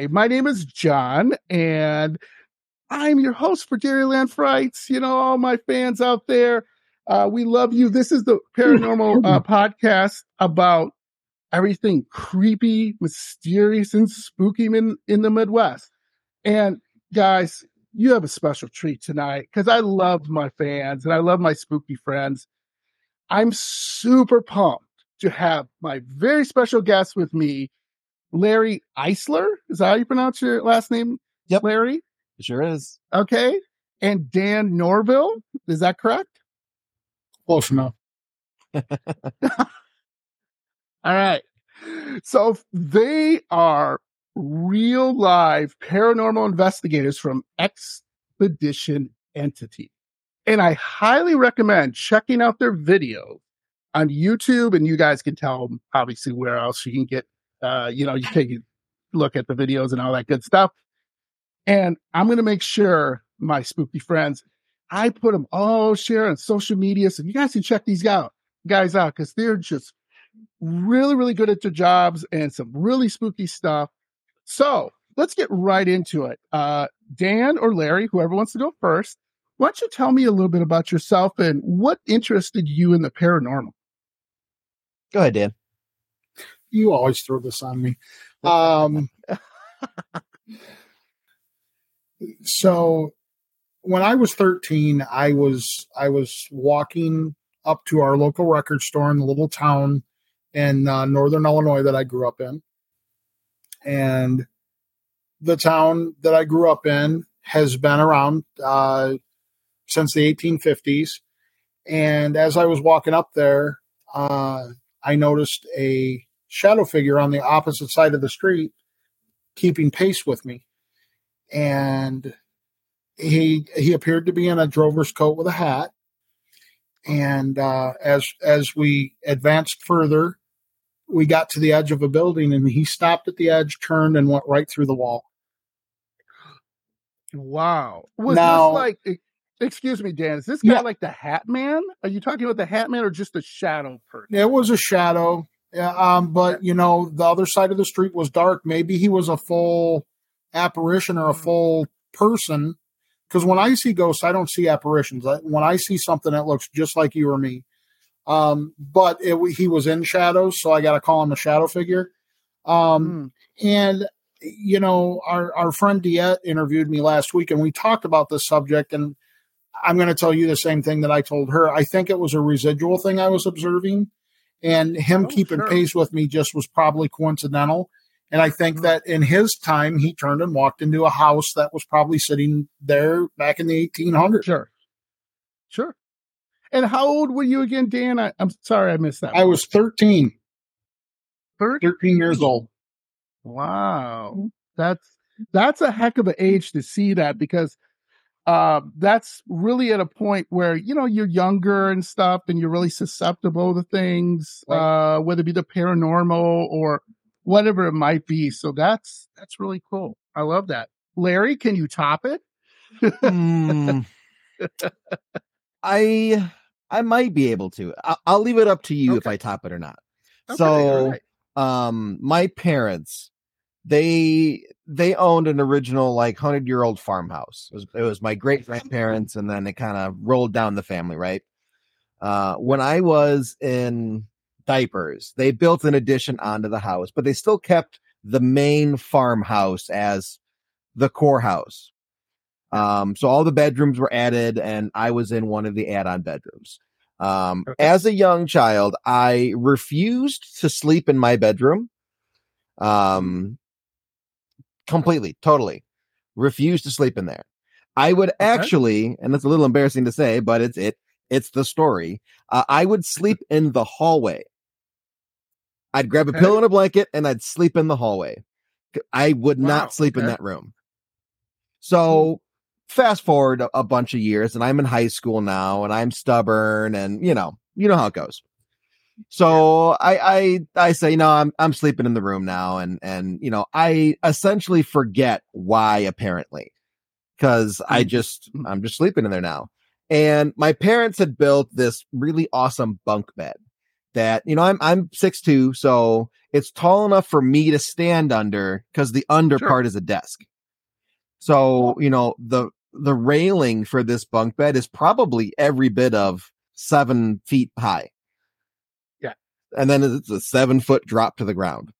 Hi, my name is John, and I'm your host for Dairyland Frights. You know, all my fans out there, uh, we love you. This is the paranormal uh, podcast about everything creepy, mysterious, and spooky in, in the Midwest. And guys, you have a special treat tonight because I love my fans and I love my spooky friends. I'm super pumped to have my very special guest with me, Larry Eissler. Is that how you pronounce your last name? Yep. Larry? It sure is. Okay. And Dan Norvell. Is that correct? Close enough. All right. So they are real live paranormal investigators from Expedition Entity. And I highly recommend checking out their video on YouTube. And you guys can tell them obviously where else you can get, uh, you know, you take a look at the videos and all that good stuff. And I'm going to make sure my spooky friends, I put them all share on social media. So you guys can check these out, guys out because they're just really, really good at their jobs and some really spooky stuff. So let's get right into it. Uh, Dan or Larry, whoever wants to go first, why don't you tell me a little bit about yourself and what interested you in the paranormal? Go ahead, Dan. You always throw this on me. Um, so when I was 13, I was I was walking up to our local record store in the little town in uh, northern Illinois that I grew up in, and the town that I grew up in has been around uh, since the 1850s. And as I was walking up there, uh, I noticed a shadow figure on the opposite side of the street keeping pace with me. And he he appeared to be in a drover's coat with a hat. And uh, as as we advanced further, we got to the edge of a building, and he stopped at the edge, turned, and went right through the wall. Wow. Was Now- this like, excuse me, Dan, is this guy Yeah. like the Hat Man? Are you talking about the Hat Man or just the shadow person? It was a shadow, um, but you know the other side of the street was dark. Maybe he was a full apparition or a full person. Because when I see ghosts, I don't see apparitions. When I see something that looks just like you or me, um, but it, he was in shadows, so I got to call him a shadow figure. Um, Hmm. and you know, our our friend Diet interviewed me last week, and we talked about this subject. And I'm going to tell you the same thing that I told her. I think it was a residual thing I was observing, and him Oh, keeping sure. pace with me just was probably coincidental. And I think Mhm. that in his time, he turned and walked into a house that was probably sitting there back in the 1800s. Sure. Sure. And how old were you again, Dan? I, I'm sorry I missed that. I was 13, 30? 13 years old. Wow. That's that's a heck of an age to see that because uh, that's really at a point where you know you're younger and stuff and you're really susceptible to things uh, whether it be the paranormal or whatever it might be so that's that's really cool i love that larry can you top it Hmm. I I might be able to. I, I'll leave it up to you if I top it or not. Okay, so, all right. um, my parents, they they owned an original like hundred year old farmhouse. It was, it was my great grandparents, and then it kind of rolled down the family, right? Uh, when I was in diapers, they built an addition onto the house, but they still kept the main farmhouse as the core house. Um, so all the bedrooms were added, and I was in one of the add-on bedrooms. Um, Okay. as a young child, I refused to sleep in my bedroom. Um, completely, totally refused to sleep in there. I would actually, and it's a little embarrassing to say, but it's it, it's the story. Uh, I would sleep in the hallway. I'd grab a Okay. pillow and a blanket and I'd sleep in the hallway. I would Wow, not sleep in that room. So fast forward a, a bunch of years and I'm in high school now and I'm stubborn and you know, you know how it goes. So I I I say no, I'm I'm sleeping in the room now and and you know, I essentially forget why apparently. Cuz I mm. just mm. I'm just sleeping in there now. And my parents had built this really awesome bunk bed. that you know I'm I'm six two, so it's tall enough for me to stand under because the under Sure. part is a desk. So you know the the railing for this bunk bed is probably every bit of seven feet high. And then it's a seven foot drop to the ground.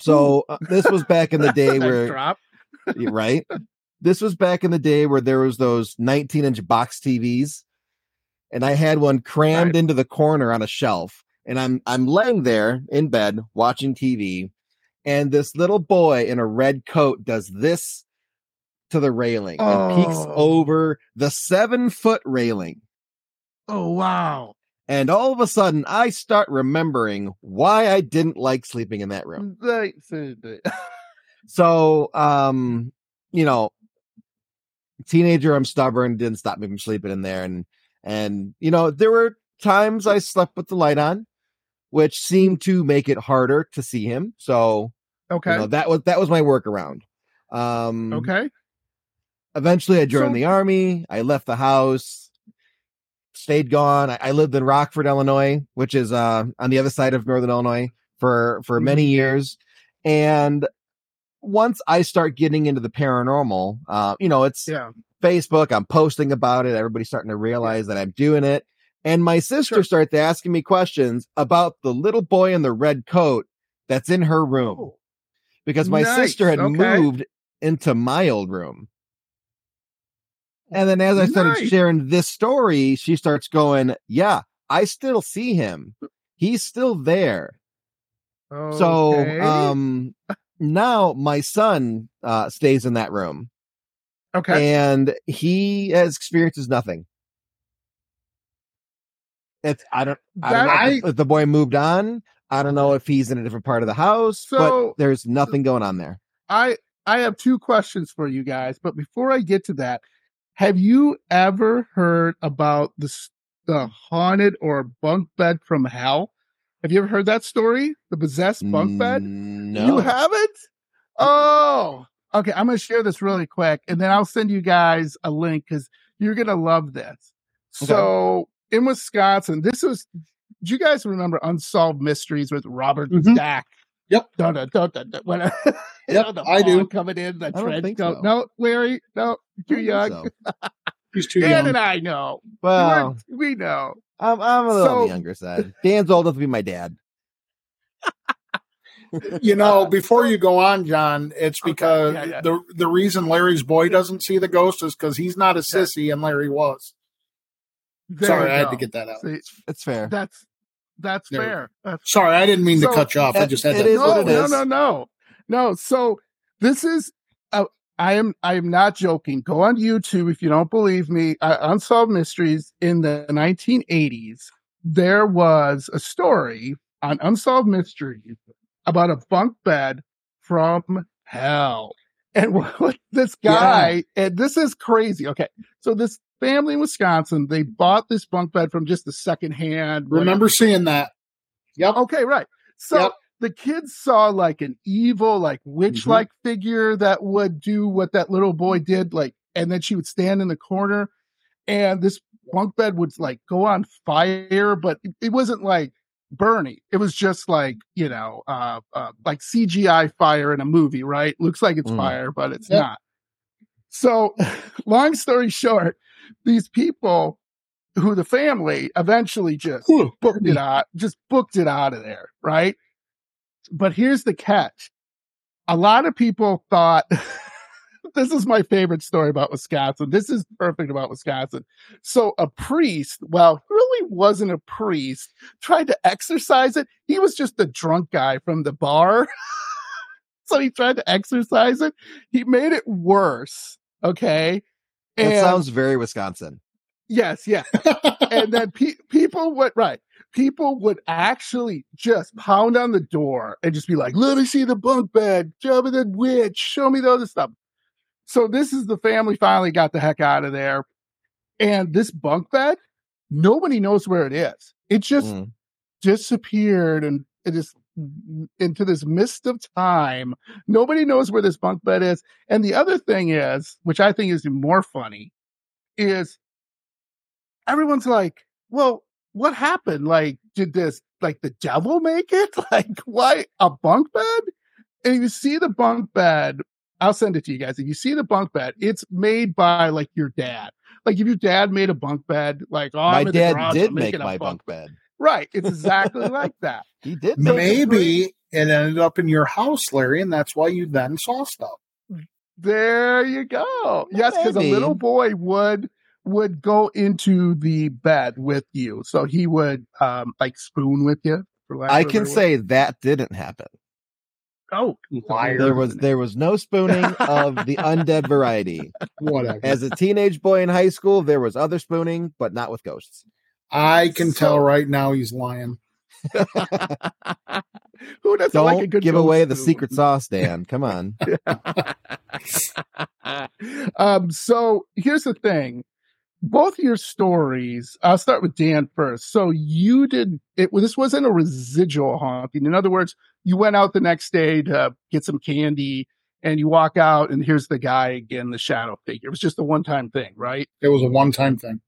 So uh, this was back in the day where drop. Right? This was back in the day where there was those 19 inch box TVs, and I had one crammed Right. into the corner on a shelf, and I'm I'm laying there in bed watching TV, and this little boy in a red coat does this to the railing and peeks Oh. over the seven foot railing. Oh wow. And all of a sudden, I start remembering why I didn't like sleeping in that room. So, um, you know, teenager, I'm stubborn, didn't stop me from sleeping in there. And, and, you know, there were times I slept with the light on, which seemed to make it harder to see him. So, Okay. you know, that was, that was my workaround. Um, okay. eventually I joined So- the army. I left the house, stayed gone. I, I lived in Rockford, Illinois, which is, uh, on the other side of Northern Illinois for, for many Mm-hmm. years. And once I start getting into the paranormal, uh, you know, it's Yeah. Facebook. I'm posting about it. Everybody's starting to realize that I'm doing it. And my sister Sure. starts asking me questions about the little boy in the red coat that's in her room Oh, because my Nice, sister had okay. moved into my old room. And then as I started Nice. sharing this story, she starts going, Yeah, I still see him. He's still there. So um now my son uh stays in that room okay. and he has experiences nothing. It's I don't I don't know if, if the boy moved on. I don't know if he's in a different part of the house, So- but there's nothing going on there. I I have two questions for you guys, but before I get to that, have you ever heard about the the haunted or bunk bed from hell? Have you ever heard that story? The possessed bunk bed? No. You haven't? Oh, okay. I'm going to share this really quick and then I'll send you guys a link because you're going to love this. Okay. So in Wisconsin, this was, do you guys remember Unsolved Mysteries with Robert Mhm. Stack? Yep. Dun, dun, dun, dun, dun, Yep, know, the I do. Coming in, the don't trench think coat. so. No, Larry, no, too young. so. He's too Dan young. and I know. Well, We're- we know. I'm I'm a little on the younger side. Dan's old enough to be my dad. You know, before you go on, John, it's oh, Okay, because yeah, yeah. the the reason Larry's boy doesn't see the ghost is because he's not a sissy and Larry was. There Sorry, I had to get that out. See, It's fair. that's that's There we fair. That's Sorry, I didn't mean So- to cut you off. I just had it to. is no, what it no, is. no, no, no. No, so this is, uh, I am, I am not joking. Go on YouTube if you don't believe me. Uh, Unsolved Mysteries in the 1980s. There was a story on Unsolved Mysteries about a bunk bed from hell. And what this guy, and this is crazy. Okay. So this family in Wisconsin, they bought this bunk bed from just a hand. Remember seeing that? Yep. Okay, right. So Yep. The kids saw like an evil, like witch like figure that would do what that little boy did, like, and then she would stand in the corner and this bunk bed would like go on fire, but it, it wasn't like burning. It was just like, you know, uh, uh, like CGI fire in a movie, right? Looks like it's Mm. fire, but it's Yep. not. So long story short, these people who the family eventually just booked it out, just booked it out of there, right? But here's the catch. A lot of people thought this is my favorite story about Wisconsin. This is perfect about Wisconsin. So a priest, well, really wasn't a priest, tried to exercise it. He was just a drunk guy from the bar. so he tried to exercise it. He made it worse. Okay. That sounds very Wisconsin. Yes, yes and then pe- people would right people would actually just pound on the door and just be like let me see the bunk bed show me the witch show me the other stuff so this is the family finally got the heck out of there and this bunk bed nobody knows where it is it just Mm. disappeared and it is into this mist of time. Nobody knows where this bunk bed is. And the other thing is, which I think is more funny, is everyone's like, well, what happened? Like, did this like the devil make it? Like, why a bunk bed? And you see the bunk bed. I'll send it to you guys. If you see the bunk bed, it's made by like your dad. Like if your dad made a bunk bed, like oh, my I'm dad garage, did I'm make my bunk bed. Right. It's exactly like that. He did. make it. Maybe it ended up in your house, Larry, and that's why you then saw stuff. There you go. Yes, because a little boy would would go into the bed with you. So he would um like spoon with you. I can better word. say that didn't happen. oh Liar. There was there was no spooning of the undead variety. Whatever. As a teenage boy in high school, there was other spooning, but not with ghosts. I can So- tell right now he's lying. Who doesn't Don't like a good give ghost away the secret sauce, Dan. Come on. um, so here's the thing. Both your stories, I'll start with Dan first. So you did it. Well, this wasn't a residual haunting. In other words, you went out the next day to get some candy and you walk out and here's the guy again, the shadow figure. It was just a one time thing, right? It was a one time thing.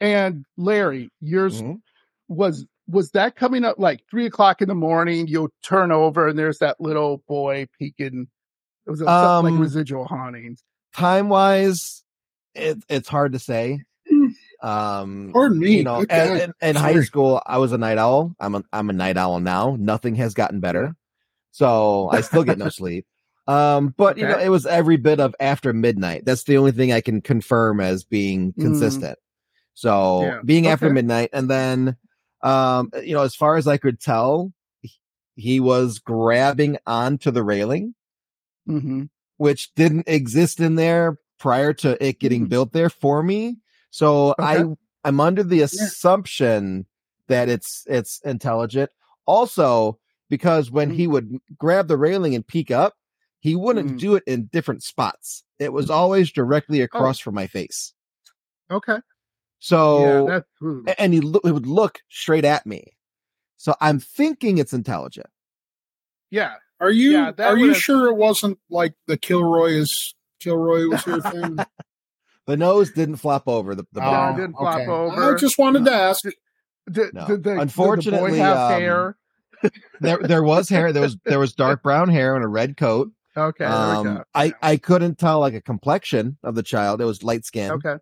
And Larry, yours Mhm. was, was that coming up like three o'clock in the morning? You'll turn over and there's that little boy peeking. It was something like Um, residual hauntings. Time wise, it, it's hard to say. Um, Pardon me. you know, in, guy. in, in high school, I was a night owl. I'm a I'm a night owl now. Nothing has gotten better, so I still get no sleep. Um, but you know, it was every bit of after midnight. That's the only thing I can confirm as being Mm. consistent. So Yeah. being after midnight, and then, um, you know, as far as I could tell, he- was grabbing onto the railing, hmm which didn't exist in there prior to it getting Mm. built there for me. So I Okay. I'm under the assumption that it's it's intelligent. Also, because when Mm. he would grab the railing and peek up, he wouldn't Mm. do it in different spots. It was always directly across Oh. from my face. Okay. So yeah, that's and he lo- it would look straight at me. So I'm thinking it's intelligent. yeah. Are you Yeah, are you sure it wasn't like the Kilroy is Kilroy was your thing? The nose didn't flop over the, the Oh, Yeah, bone. it didn't flop over. I just wanted to ask. Did, No. did the, did Unfortunately, the boy have um, hair? There there was hair. There was there was dark brown hair and a red coat. Okay, um. I I couldn't tell like a complexion of the child. It was light skin. okay.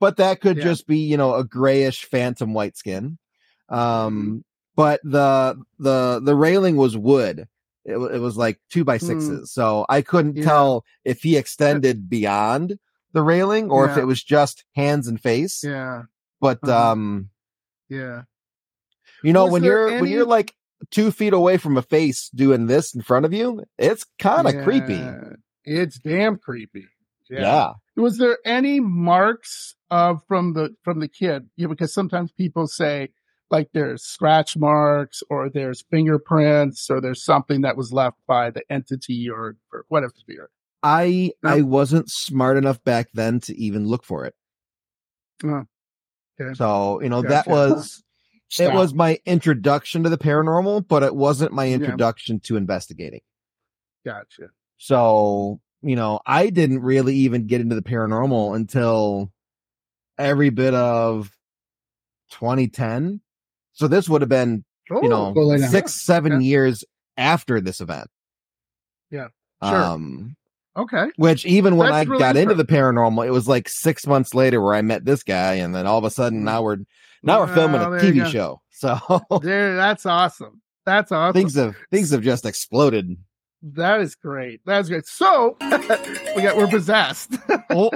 but that could Yeah. just be you know a grayish phantom white skin Mm-hmm. um but the the the railing was wood it, it was like two by Hmm. sixes so i couldn't Yeah. tell if he extended beyond the railing or if it was just hands and face Yeah, but Uh-huh. um yeah. you know Was when you're when you're like two feet away from a face doing this in front of you it's kind of creepy It's damn creepy. yeah. Was there any marks uh, from the from the kid? Yeah, because sometimes people say like there's scratch marks or there's fingerprints or there's something that was left by the entity or, or whatever i No. i um, wasn't smart enough back then to even look for it Oh, okay. so you know that was Stop. It was my introduction to the paranormal, but it wasn't my Yeah. introduction to investigating. Gotcha. So, you know, I didn't really even get into the paranormal until every bit of 2010. So this would have been, Oh, you know, Well, then, six, seven Okay. years after this event. Yeah, sure. Um, okay. which even when That's I really got into the paranormal, it was like six months later where I met this guy, and then all of a sudden Mm. now we're now we're filming Well, a TV show. So There, that's awesome. That's awesome. things have things have just exploded. That is great. That's great. So we got we're possessed. well,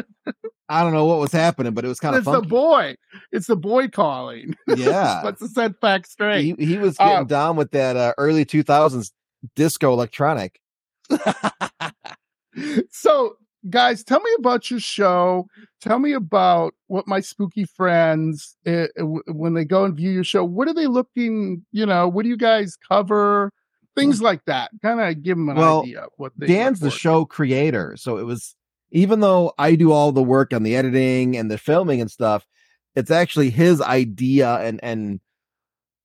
I don't know what was happening, but it was kind of it's the boy. It's the boy calling. yeah, Let's set facts straight. he, he was getting Uh, down with that uh, early 2000s disco electronic. so, guys, tell me about your show. Tell me about what my spooky friends, uh, w- when they go and view your show, what are they looking? You know, what do you guys cover? Things hmm. like that. Kind of give them an Well, idea of what they Dan's the show creator, so it was even though I do all the work on the editing and the filming and stuff, it's actually his idea and and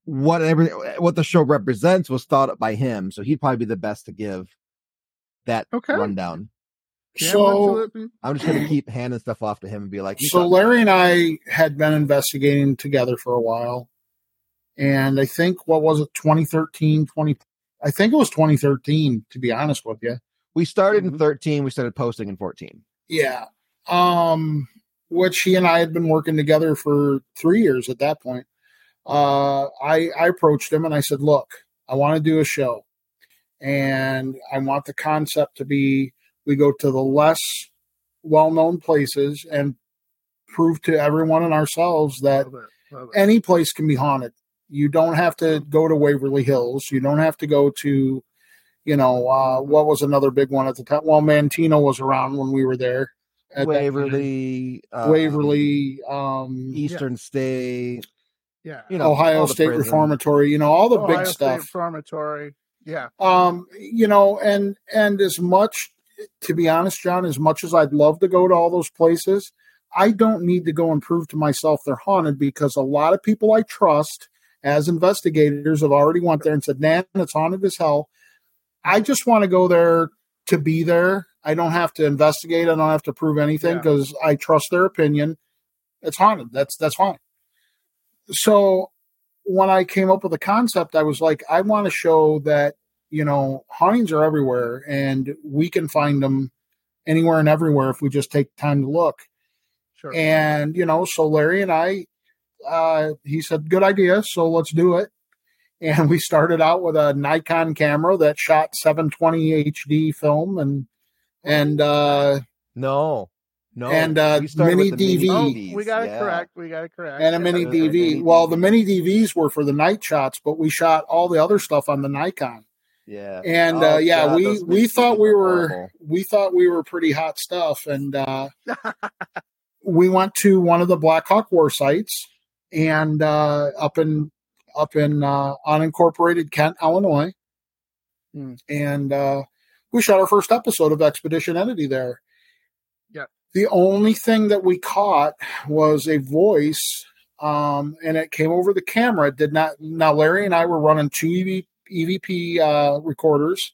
whatever what the show represents was thought up by him. So he'd probably be the best to give that Okay. rundown. Cam So- wants to let me- I'm just gonna keep handing stuff off to him and be like, so. Larry and I had been investigating together for a while. And I think what was it 2013 20 I think it was 2013 to be honest with you. we started in Mhm. 13. We started posting in 14. Yeah. Um which he and I had been working together for 3 years at that point. Uh I I approached him and I said, "Look, I want to do a show. And I want the concept to be we go to the less well-known places and prove to everyone and ourselves that Love it, love it. any place can be haunted. You don't have to go to Waverly Hills. You don't have to go to, you know, uh, what was another big one at the time? Well, Manteno was around when we were there. at Waverly, time. um, Waverly, um, Eastern State, yeah. you know, Ohio State prisons. Reformatory. You know, all the Ohio big State stuff. Reformatory. Yeah. um you know and and as much to be honest john as much as i'd love to go to all those places i don't need to go and prove to myself they're haunted because a lot of people i trust as investigators have already went there and said nan it's haunted as hell i just want to go there to be there i don't have to investigate i don't have to prove anything Yeah. because i trust their opinion it's haunted that's that's fine so when I came up with the concept, I was like, I want to show that, you know, hauntings are everywhere and we can find them anywhere and everywhere if we just take time to look. Sure. And, you know, so Larry and I, uh, he said, good idea. So let's do it. And we started out with a Nikon camera that shot 720 HD film and, and, uh, No, no. And, uh, we started mini DV. oh, we got it yeah. correct. We got it correct. and a Yeah. mini Uh, DV. mini Well, DV. the mini DVs were for the night shots, but we shot all the other stuff on the Nikon. Yeah. and Oh, uh, yeah, God, we we thought we were horrible. we thought we were pretty hot stuff, and uh, we went to one of the Black Hawk War sites, and uh, up in up in uh, unincorporated Kent, Illinois, Hmm. and uh, we shot our first episode of Expedition Entity there. Yeah. The only thing that we caught was a voice, um, and it came over the camera. It did not. Now Larry and I were running two EV, EVP uh, recorders,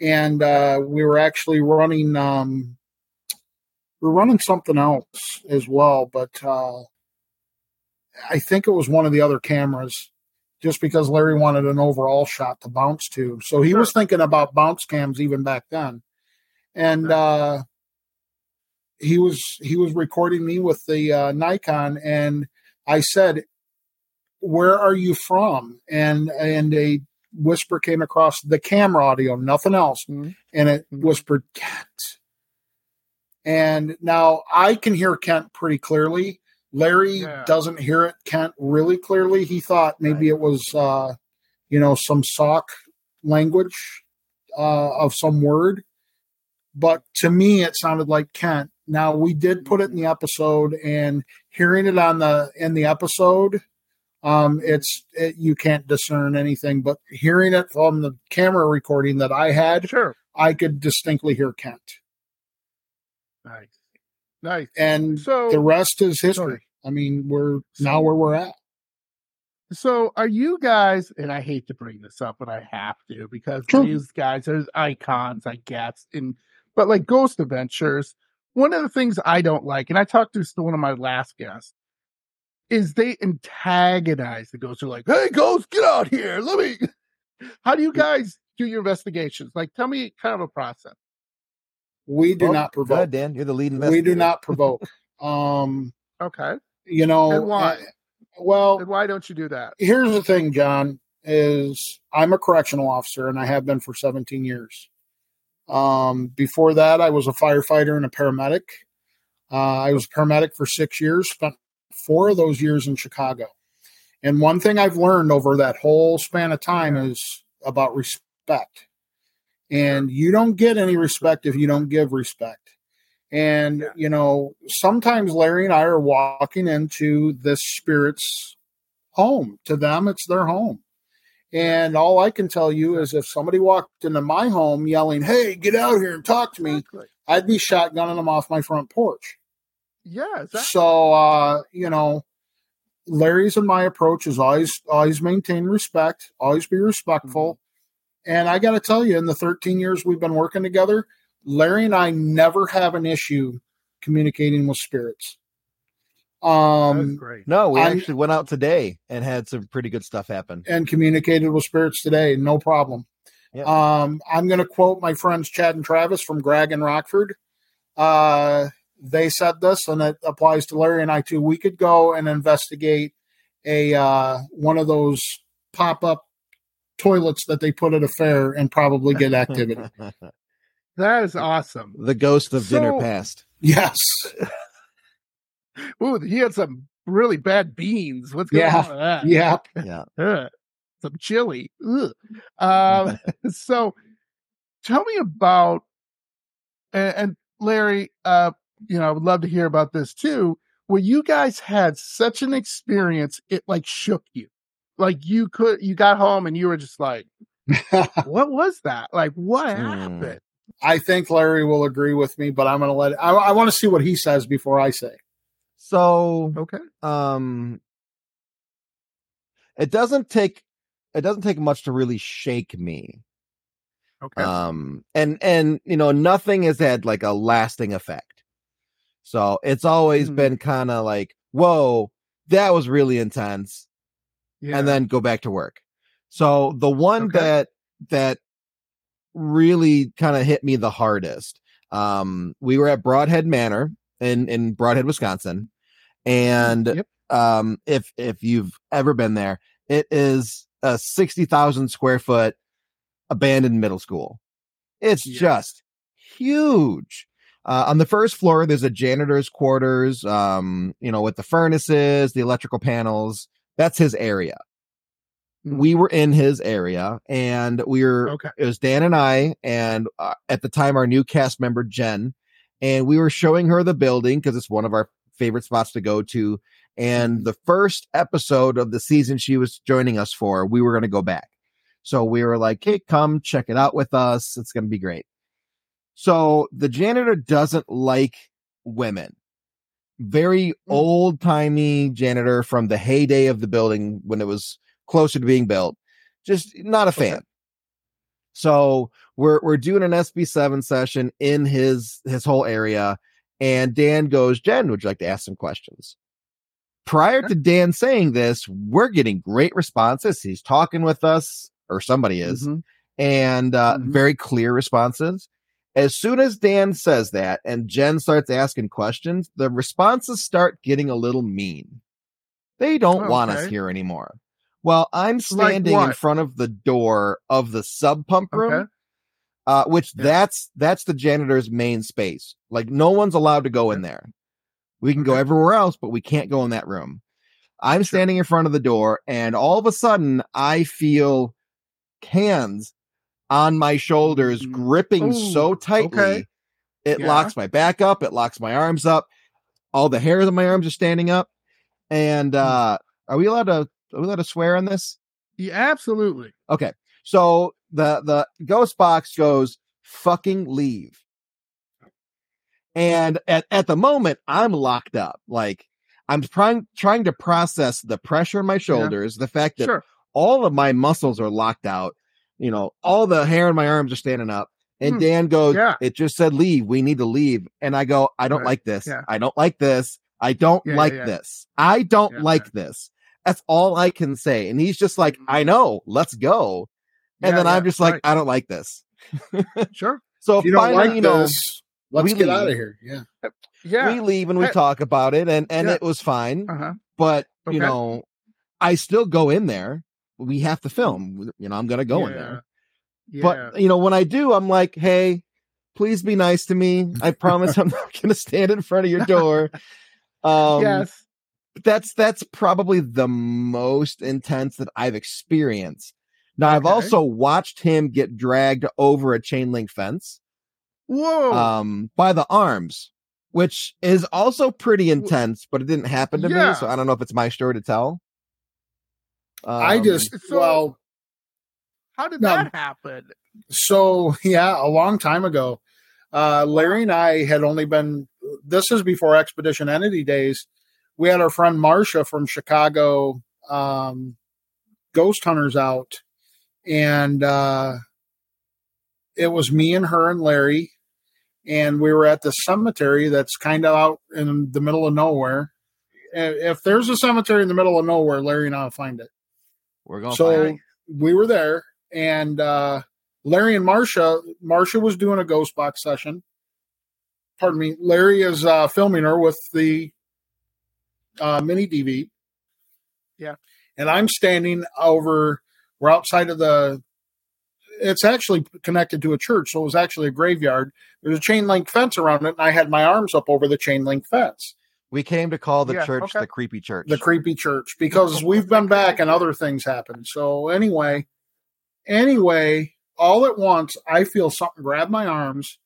and uh, we were actually running. Um, we we're running something else as well, but uh, I think it was one of the other cameras. Just because Larry wanted an overall shot to bounce to, so he was thinking about bounce cams even back then, and uh, he was he was recording me with the uh, Nikon, and I said, "Where are you from?" and and a whisper came across the camera audio, nothing else, Mhm. and it Mhm. whispered Kent. And now I can hear Kent pretty clearly. Larry Yeah. doesn't hear it Kent really clearly. He thought maybe it was uh, you know, some Sauk language uh, of some word. But to me it sounded like Kent. Now we did put it in the episode and hearing it on the in the episode um it's it, you can't discern anything but hearing it from the camera recording that i had Sure. i could distinctly hear kent Nice. Nice. and So the rest is history Sorry. i mean we're now where we're at So are you guys, and I hate to bring this up, but I have to because Sure. these guys are icons, I guess. In but like Ghost Adventures, one of the things I don't like, and I talked to one of my last guests, is they antagonize the ghosts. They're like, "Hey, ghost, get out here! Let me." How do you guys do your investigations? Like, tell me kind of a process. We do Well, not provoke ahead, Dan. You're the lead we do not provoke. Um Okay, you know And why? uh, well and why don't you do that? here's the thing john is i'm a correctional officer and i have been for 17 years. Um before that i was a firefighter and a paramedic. Uh, i was a paramedic for six years spent four of those years in chicago. And one thing i've learned over that whole span of time is about respect and you don't get any respect if you don't give respect and Yeah. you know sometimes larry and i are walking into this spirit's home. To them, it's their home. And all I can tell you is if somebody walked into my home yelling, Hey, get out here and talk to me, Exactly. I'd be shotgunning them off my front porch. Yeah, exactly. So, uh, you know, Larry's and my approach is always, always maintain respect, always be respectful. And I got to tell you, in the 13 years we've been working together, Larry and I never have an issue communicating with spirits. Um, great. No, we I'm- actually went out today and had some pretty good stuff happen. and communicated with spirits today, no problem. Yeah. Um, I'm going to quote my friends Chad and Travis from Greg and Rockford. Uh, they said this, and it applies to Larry and I too. We could go and investigate a uh, one of those pop up toilets that they put at a fair and probably get activity. That is awesome. the ghost of dinner So- past. yes, Ooh, he had some really bad beans. What's going Yeah. on with that? yeah. Yeah. Some chili. Um, so tell me about and, and Larry, uh, you know, I would love to hear about this too. Where you guys had such an experience, it like shook you. Like you could, you got home and you were just like, "What was that? Like, what Hmm. happened?" I think Larry will agree with me, but I'm going to let. I, I want to see what he says before I say. So Okay, um it doesn't take it doesn't take much to really shake me. okay, Um and and you know nothing has had like a lasting effect. So it's always Hmm. been kind of like, whoa, that was really intense. Yeah. and then go back to work. So the one Okay. that that really kind of hit me the hardest. Um, we were at Brodhead Manor in in Brodhead, Wisconsin, and Yep. um, if if you've ever been there, it is a sixty thousand square foot abandoned middle school. It's Yeah. just huge. Uh, on the first floor, there's a janitor's quarters, um, you know, with the furnaces, the electrical panels. That's his area. Mhm. We were in his area and we were, Okay. it was Dan and I, and uh, at the time, our new cast member, Jen, and we were showing her the building because it's one of our favorite spots to go to. And the first episode of the season she was joining us for, we were going to go back. So we were like, hey, come check it out with us. It's going to be great. So the janitor doesn't like women. Very old timey janitor from the heyday of the building when it was closer to being built. Just not a fan. Okay. So we're we're doing an SB7 session in his his whole area, and Dan goes, Jen, would you like to ask some questions? Prior to Dan saying this, we're getting great responses. He's talking with us, or somebody is, Mhm. and uh, Mhm. very clear responses. As soon as Dan says that and Jen starts asking questions, the responses start getting a little mean. They don't want us here anymore. Well, I'm Like standing in front of the door of the sub pump room, Okay. uh, which Yeah. that's that's the janitor's main space. Like no one's allowed to go in there. We can go everywhere else, but we can't go in that room. I'm Sure. standing in front of the door, and all of a sudden, I feel hands on my shoulders Mm. gripping Ooh, so tightly. okay. It Yeah. locks my back up. It locks my arms up. All the hairs on my arms are standing up. And Hmm. uh, are we allowed to? Are we allowed to swear on this? Yeah, absolutely. Okay. So the the ghost box goes fucking leave. And at, at the moment, I'm locked up. Like I'm trying trying to process the pressure in my shoulders, the fact that Sure. all of my muscles are locked out. You know, all the hair in my arms are standing up. And Hmm. Dan goes, Yeah. It just said leave. We need to leave. And I go, I don't Right. like this. Yeah. I don't like this. I don't Yeah, yeah, like yeah. this. I don't Yeah, like this. That's all I can say. And he's just like, Mhm. I know, let's go. And Yeah, then yeah, I'm just like, right. I don't like this. Sure. So If you don't finally, like you know, this, let's we get out leave. of here. Yeah. Yeah. we leave and we Hey. talk about it and, and Yeah. it was fine. uh huh. But, Okay. you know, I still go in there. We have to film. You know, I'm to go in there. Yeah. But, you know, when I do, I'm like, hey, please be nice to me. I promise I'm not going to stand in front of your door. Um, yes. that's that's probably the most intense that I've experienced. Now I've also watched him get dragged over a chain link fence Whoa. um by the arms, which is also pretty intense, but it didn't happen to Yeah. me, so I don't know if it's my story to tell. I Um, just, so- well, How did no. that happen? So yeah, a long time ago, uh, Larry and I had only been. This is before Expedition Entity days. We had our friend Marcia from Chicago, um, Ghost Hunters out, and uh, it was me and her and Larry, and we were at the cemetery that's kind of out in the middle of nowhere. If there's a cemetery in the middle of nowhere, Larry and I'll find it. We're going. So find we were there, and uh, Larry and Marcia. Marcia was doing a ghost box session. Pardon me. Larry is uh, filming her with the uh, mini DV. Yeah. And I'm standing over. We're outside of the. It's actually connected to a church, so it was actually a graveyard. There's a chain link fence around it, and I had my arms up over the chain link fence. We came to call the Yeah, church okay. the creepy church. the creepy church because we've been back and other things happen. So anyway, anyway, all at once I feel something grab my arms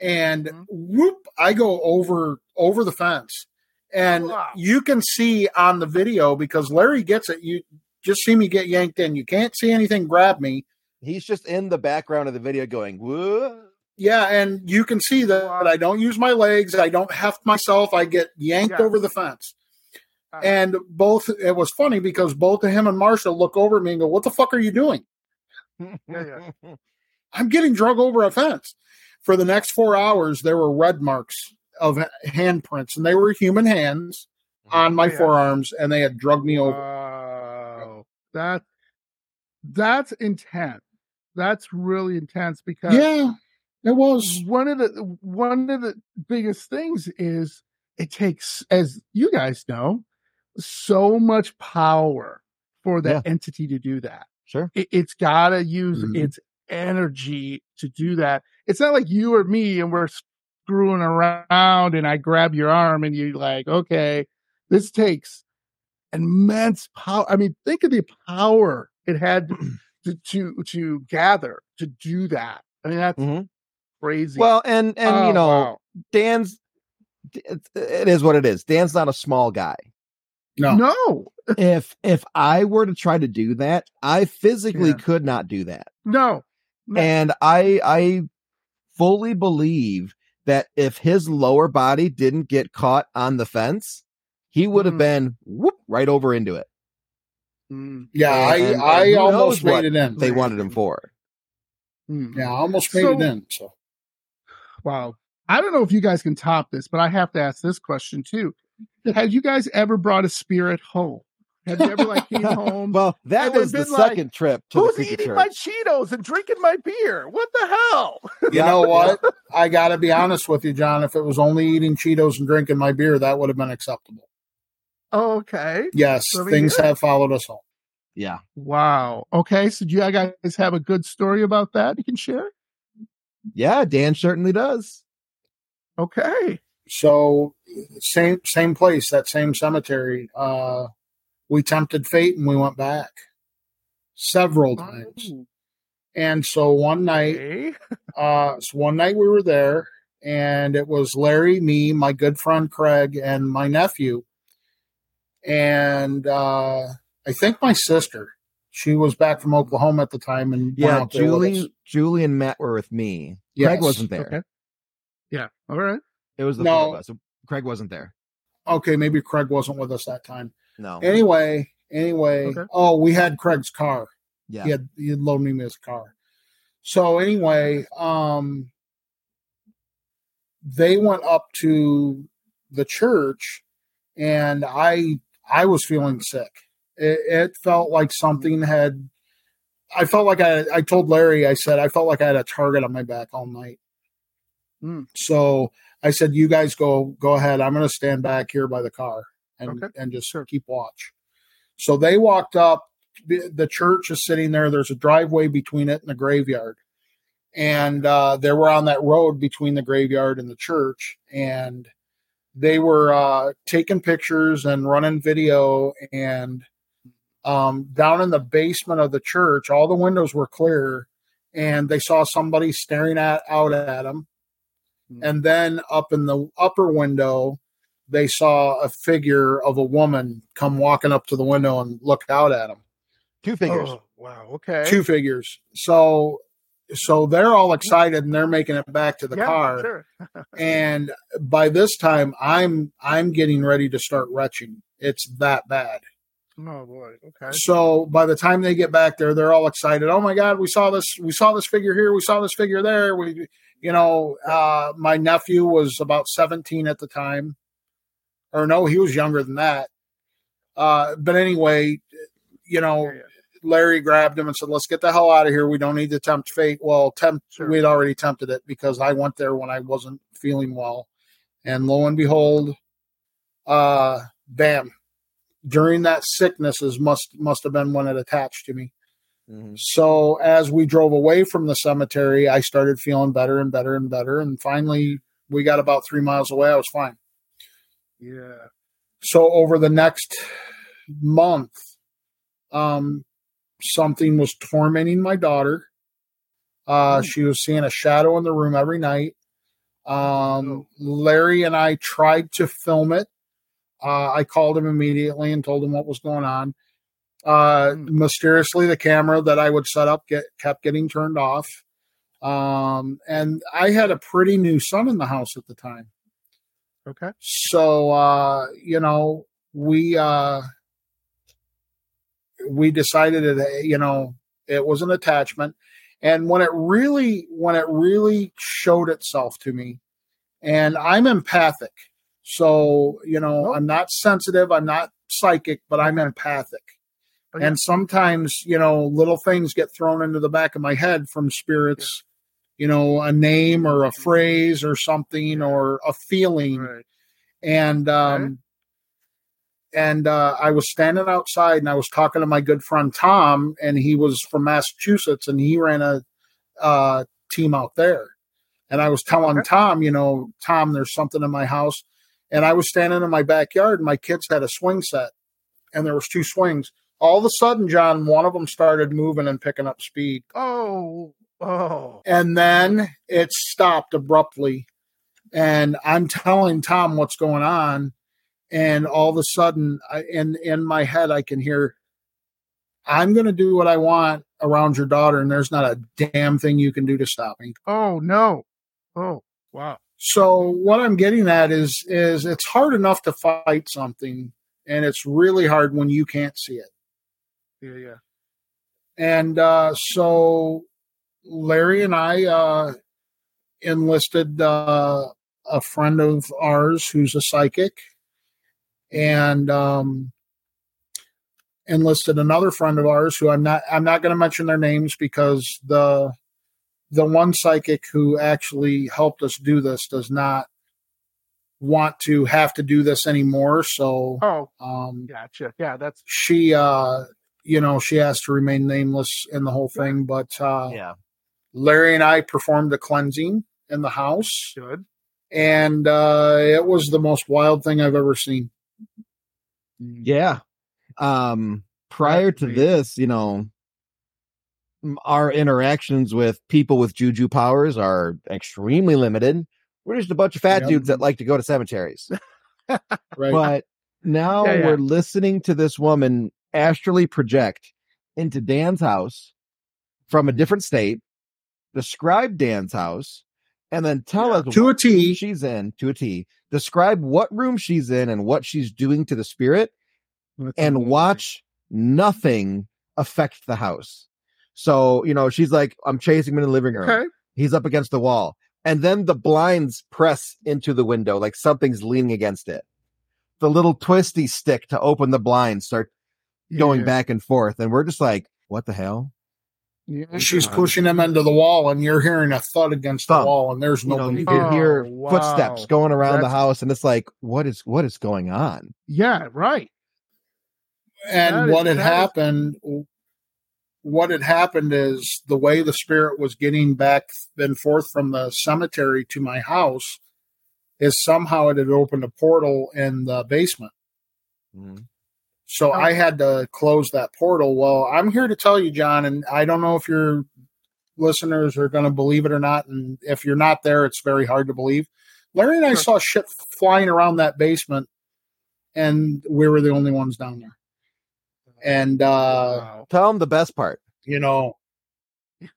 and Mhm. whoop, I go over over the fence. And Wow. you can see on the video because Larry gets it. You just see me get yanked in. You can't see anything grab me. He's just in the background of the video going, "Whoa." Yeah, and you can see that I don't use my legs. I don't heft myself. I get yanked Yeah. over the fence. Uh, And both, it was funny because both of him and Marcia look over at me and go, What the fuck are you doing? Yeah, I'm getting drug over a fence. For the next four hours, there were red marks of handprints, and they were human hands on my Oh, yeah. forearms, and they had drugged me over. Wow. That that's intense. That's really intense because yeah, it was. one of the one of the biggest things is it takes, as you guys know, so much power for that entity to do that. Sure. It, it's got to use Mhm. its energy to do that. It's not like you or me and we're screwing around and I grab your arm and you're like, okay, this takes immense power. I mean, think of the power it had to to, to gather to do that. I mean, that's Mhm. Crazy. Well, and and Oh, you know, wow. Dan's it, it is what it is. Dan's not a small guy. No. no, If if I were to try to do that, I physically Yeah. could not do that. no, No. And I I fully believe that if his lower body didn't get caught on the fence, he would have Mm. been whoop right over into it. Mm, Yeah, And- and- I, I almost made it in. They wanted him for. mm. Yeah, I almost made So- it in. So Wow. I don't know if you guys can top this, but I have to ask this question too. Have you guys ever brought a spirit home? Have you ever like came home? Well, that was the like, second trip to Who's creepy eating church. my Cheetos and drinking my beer? What the hell? you know what? I got to be honest with you, John. If it was only eating Cheetos and drinking my beer, that would have been acceptable. Okay. Yes, Let things have followed us home. yeah. Wow. Okay. So do you guys have a good story about that you can share? Yeah, Dan certainly does. Okay. So same same place, that same cemetery. Uh, we tempted fate and we went back several times. Oh, And so one night, okay. uh, so one night we were there, and it was Larry, me, my good friend Craig, and my nephew, and uh, I think my sister. She was back from Oklahoma at the time, and Yeah, out there with us. Julie, Julie and Matt were with me. Yes. Craig wasn't there. Okay. Yeah. All right. It was the No. four of us. Craig wasn't there. Okay, maybe Craig wasn't with us that time. No. Anyway, anyway, Okay. oh, we had Craig's car. yeah. He had he had loaned me his car. So anyway, um, they went up to the church, and I I was feeling sick. It, it felt like something had. I felt like I I told Larry I said I felt like I had a target on my back all night. Mm. So I said, "You guys go go ahead. I'm going to stand back here by the car and Okay. and just keep watch." So they walked up. The the church is sitting there. There's a driveway between it and the graveyard, and uh, they were on that road between the graveyard and the church, and they were uh, taking pictures and running video. And um, down in the basement of the church, all the windows were clear, and they saw somebody staring at out at them. And then up in the upper window, they saw a figure of a woman come walking up to the window and look out at them. Two figures. Oh, wow. Okay. Two figures. So so they're all excited and they're making it back to the Yeah, car. Sure. And by this time I'm I'm getting ready to start retching. It's that bad. Oh boy. Okay. So by the time they get back there, they're all excited. Oh my God, we saw this, we saw this figure here, we saw this figure there. We you know, uh, my nephew was about 17 at the time, or no, he was younger than that. Uh, but anyway, you know. Larry grabbed him and said, "Let's get the hell out of here. We don't need to tempt fate." Well, tempt Sure. we'd already tempted it because I went there when I wasn't feeling well, and lo and behold, uh, bam! During that sickness is must must have been when it attached to me. Mhm. So as we drove away from the cemetery, I started feeling better and better and better, and finally we got about three miles away. I was fine. Yeah. So over the next month, um, something was tormenting my daughter. Uh, she was seeing a shadow in the room every night. Um, Larry and I tried to film it. Uh, I called him immediately and told him what was going on. Uh, Hmm. mysteriously, the camera that I would set up get kept getting turned off. Um, and I had a pretty new son in the house at the time. Okay. So uh, you know, we uh we decided that you know it was an attachment. And when it really when it really showed itself to me, and I'm empathic. So, you know, Nope. I'm not sensitive, I'm not psychic, but I'm empathic. Okay. And sometimes, you know, little things get thrown into the back of my head from spirits, you know, a name or a phrase or something or a feeling Right. and um and uh I was standing outside and I was talking to my good friend Tom and he was from Massachusetts and he ran a uh team out there. And I was telling Okay. Tom, you know, Tom, there's something in my house. And I was standing in my backyard and my kids had a swing set and there was two swings. All of a sudden, John, one of them started moving and picking up speed Oh. Oh. and then it stopped abruptly and i'm telling tom what's going on and all of a sudden I, in in my head i can hear i'm going to do what i want around your daughter and there's not a damn thing you can do to stop me Oh no. Oh. Wow. So what i'm getting at is is it's hard enough to fight something and it's really hard when you can't see it Yeah. Yeah. and uh, so Larry and I uh, enlisted uh, a friend of ours who's a psychic, and um, enlisted another friend of ours who I'm not I'm not going to mention their names because the the one psychic who actually helped us do this does not want to have to do this anymore. So Oh. um, Gotcha. Yeah. That's she uh you know she has to remain nameless in the whole thing but uh Yeah. larry and i performed a cleansing in the house good. and uh it was the most wild thing i've ever seen Yeah. Um, prior to this, you know, m- our interactions with people with juju powers are extremely limited. We're just a bunch of fat Yep. dudes that like to go to cemeteries. right But now Yeah, yeah. we're listening to this woman astrally project into Dan's house from a different state, describe Dan's house, and then tell Yeah. us to a what room she's in to a T. Describe what room she's in and what she's doing to the spirit That's and amazing. watch nothing affect the house. So, you know, she's like, I'm chasing him in the living room. Okay. He's up against the wall. And then the blinds press into the window like something's leaning against it. The little twisty stick to open the blinds start going Yeah. back and forth. And we're just like, what the hell? Yeah. Oh, she's pushing him into the wall and you're hearing a thud against the wall and there's You know, nobody you can hear Oh, wow. footsteps going around the house. And it's like, what is, what is going on? Yeah. Right. and That is- what had that is- happened what had happened is the way the spirit was getting back and forth from the cemetery to my house is somehow it had opened a portal in the basement. Mm-hmm. So Oh. i had to close that portal. Well i'm here to tell you john and i don't know if your listeners are going to believe it or not and if you're not there it's very hard to believe. Larry and i Sure. saw shit flying around that basement and we were the only ones down there and uh wow. Tell them the best part. you know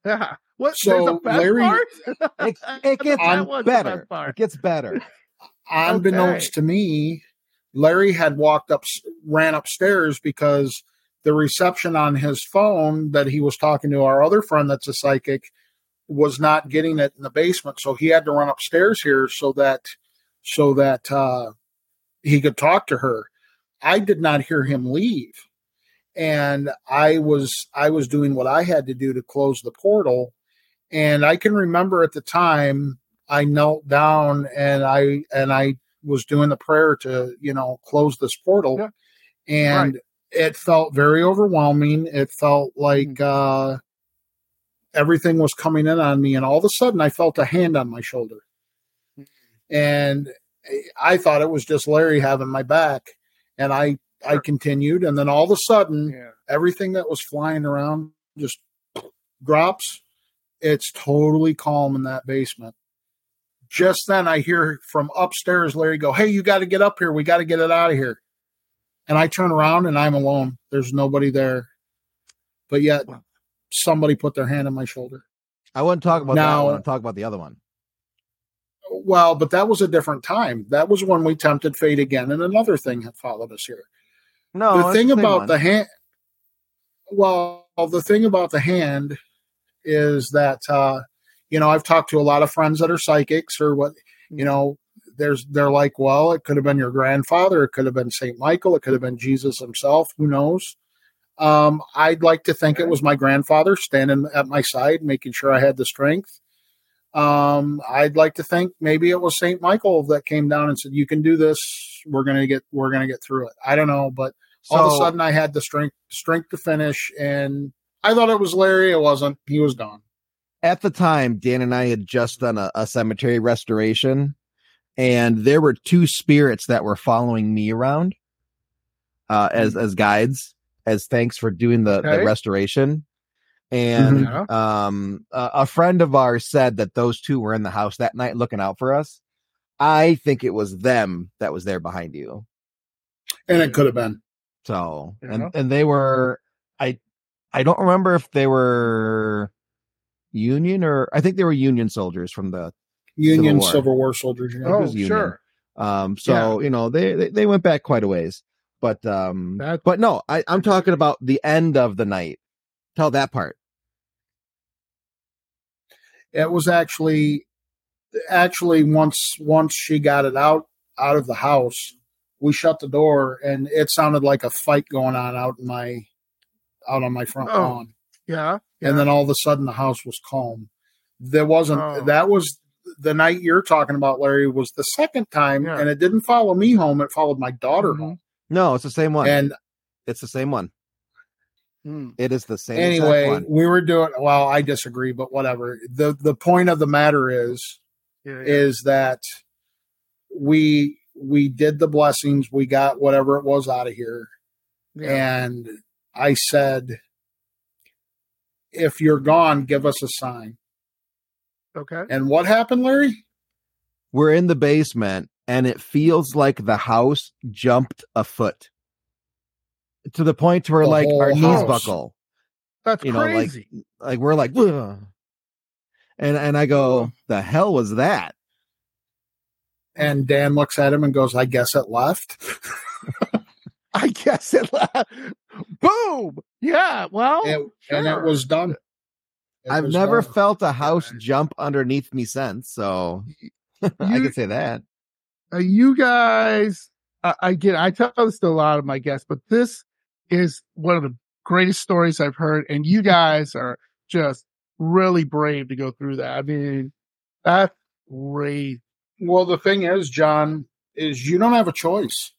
Yeah. What? So, there's best Larry- part? It, it thought gets that was the better. best part. It gets better. unbeknownst to me larry had walked up ran upstairs because the reception on his phone that he was talking to our other friend that's a psychic was not getting it in the basement, so he had to run upstairs here so that so that uh, he could talk to her. I did not hear him leave, and I was I was doing what I had to do to close the portal, and I can remember at the time I knelt down and I and I was doing the prayer to you know close this portal, Yeah. and Right. it felt very overwhelming. It felt like Mm-hmm. uh, everything was coming in on me, and all of a sudden I felt a hand on my shoulder, Mm-hmm. and I thought it was just Larry having my back, and I I continued, and then all of a sudden Yeah. everything that was flying around just drops. It's totally calm in that basement. Just then, I hear from upstairs Larry go, Hey, you got to get up here. We got to get it out of here. And I turn around and I'm alone. There's nobody there. But yet, somebody put their hand on my shoulder. I wouldn't talk about that Now- one. I'll talk about the other one. Well, but that was a different time. That was when we tempted fate again, and another thing had followed us here. No, the thing same about one. the hand well the thing about the hand is that uh you know i've talked to a lot of friends that are psychics or what you know there's they're like well it could have been your grandfather it could have been saint michael it could have been jesus himself who knows? Um i'd like to think it was my grandfather standing at my side making sure i had the strength. Um i'd like to think maybe it was saint michael that came down and said you can do this. We're gonna get we're gonna get through it. I don't know but all of a sudden I had the strength strength to finish and I thought it was Larry. It wasn't. He was gone. at the time, Dan and I had just done a, a cemetery restoration, and there were two spirits that were following me around uh, as as guides, as thanks for doing the, the restoration. And Mhm. um, a, a friend of ours said that those two were in the house that night looking out for us. I think it was them that was there behind you. And it could have been. So Yeah. and and they were I I don't remember if they were Union or I think they were Union soldiers from the Union War. Civil War soldiers. You know? Oh, Union. sure. um so you know they, they they went back quite a ways. But um That- but no, I, I'm talking about the end of the night. Tell that part. It was actually actually once once she got it out out of the house, we shut the door and it sounded like a fight going on out in my out on my front Oh. lawn. Yeah. and then all of a sudden the house was calm. There wasn't Oh. that was the night you're talking about, Larry, was the second time, Yeah. and it didn't follow me home. It followed my daughter Mhm. home. No, it's the same one. And it's the same one. Mm. It is the same anyway, we were doing well. I disagree, but whatever. the The point of the matter is, Yeah, yeah. is that we we did the blessings. We got whatever it was out of here, yeah. and I said, "If you're gone, give us a sign." okay. And what happened, Larry? We're in the basement and it feels like the house jumped a foot. To the point where The like our whole knees house. buckle. That's you know, like- crazy. like we're like "Ugh." and and I go, the hell was that? And Dan looks at him and goes, I guess it left. I guess it. Left. Boom. Yeah. Well. It- And it was done. It I've was never done. felt a house jump underneath me since, so I can say that. uh, you guys, uh, again, I tell this to a lot of my guests, but this is one of the greatest stories I've heard, and you guys are just really brave to go through that. I mean, that's great. Well, the thing is, John, is you don't have a choice.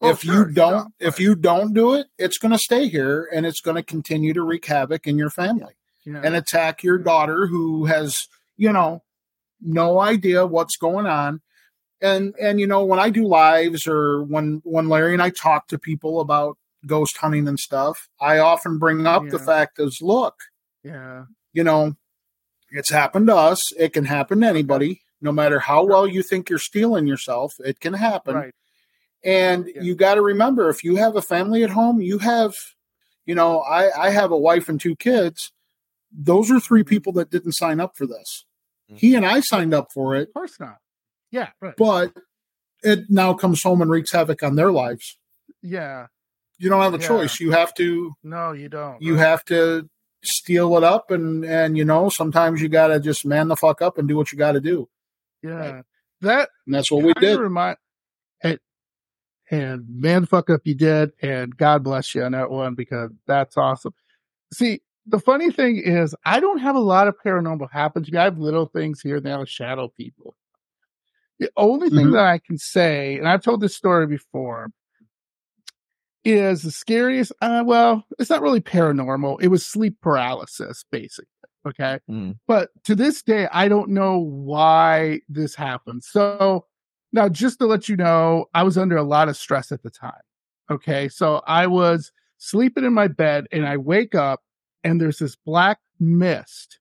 Oh, if sure, you don't, yeah, if you don't do it, it's going to stay here and it's going to continue to wreak havoc in your family Yeah. and attack your daughter who has, you know, no idea what's going on. And and you know, when I do lives or when when Larry and I talk to people about ghost hunting and stuff, I often bring up the fact is, look, yeah. you know, it's happened to us. It can happen to anybody, no matter how well you think you're steeling yourself. It can happen. Right. And Yeah. you got to remember, if you have a family at home, you have, you know, I, I have a wife and two kids. Those are three mm-hmm. people that didn't sign up for this. He mm-hmm. and I signed up for it, Of course not. Yeah. Right. but it now comes home and wreaks havoc on their lives. yeah. You don't have a Yeah. choice. You have to, No, you don't. you Right. have to steal it up and and you know sometimes you got to just man the fuck up and do what you got to do yeah right? that and that's what we did remind and, and man fuck up you did and god bless you on that one because that's awesome see the funny thing is i don't have a lot of paranormal happen to me i have little things here and there shadow people the only thing mm-hmm. that i can say and i've told this story before is the scariest. Uh, well, it's not really paranormal. It was sleep paralysis, basically. Okay. Mm. But to this day, I don't know why this happened. So now, just to let you know, I was under a lot of stress at the time. Okay. So I was sleeping in my bed and I wake up and there's this black mist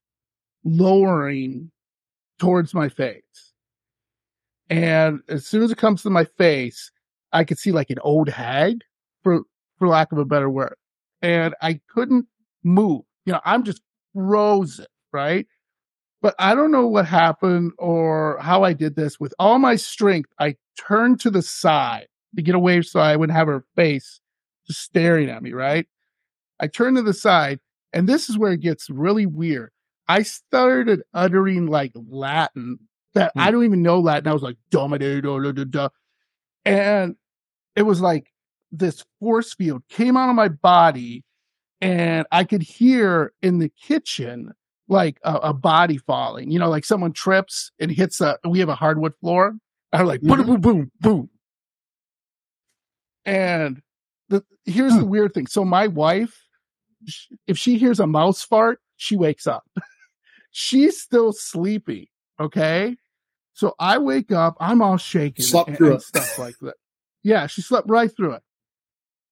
lowering towards my face. And as soon as it comes to my face, I could see like an old hag for for lack of a better word. And I couldn't move. You know, I'm just frozen, right? But I don't know what happened or how I did this. With all my strength, I turned to the side to get away so I wouldn't have her face just staring at me, right? I turned to the side, and this is where it gets really weird. I started uttering like Latin that hmm. I don't even know Latin. I was like, and it was like this force field came out of my body and I could hear in the kitchen like a, a, body falling, you know, like someone trips and hits a, we have a hardwood floor. I'm like, boom, boom, boom, boom. And the, here's the weird thing. So my wife, if she hears a mouse fart, she wakes up. She's still sleepy. Okay. So I wake up, I'm all shaking and, and stuff like that. Yeah, she slept right through it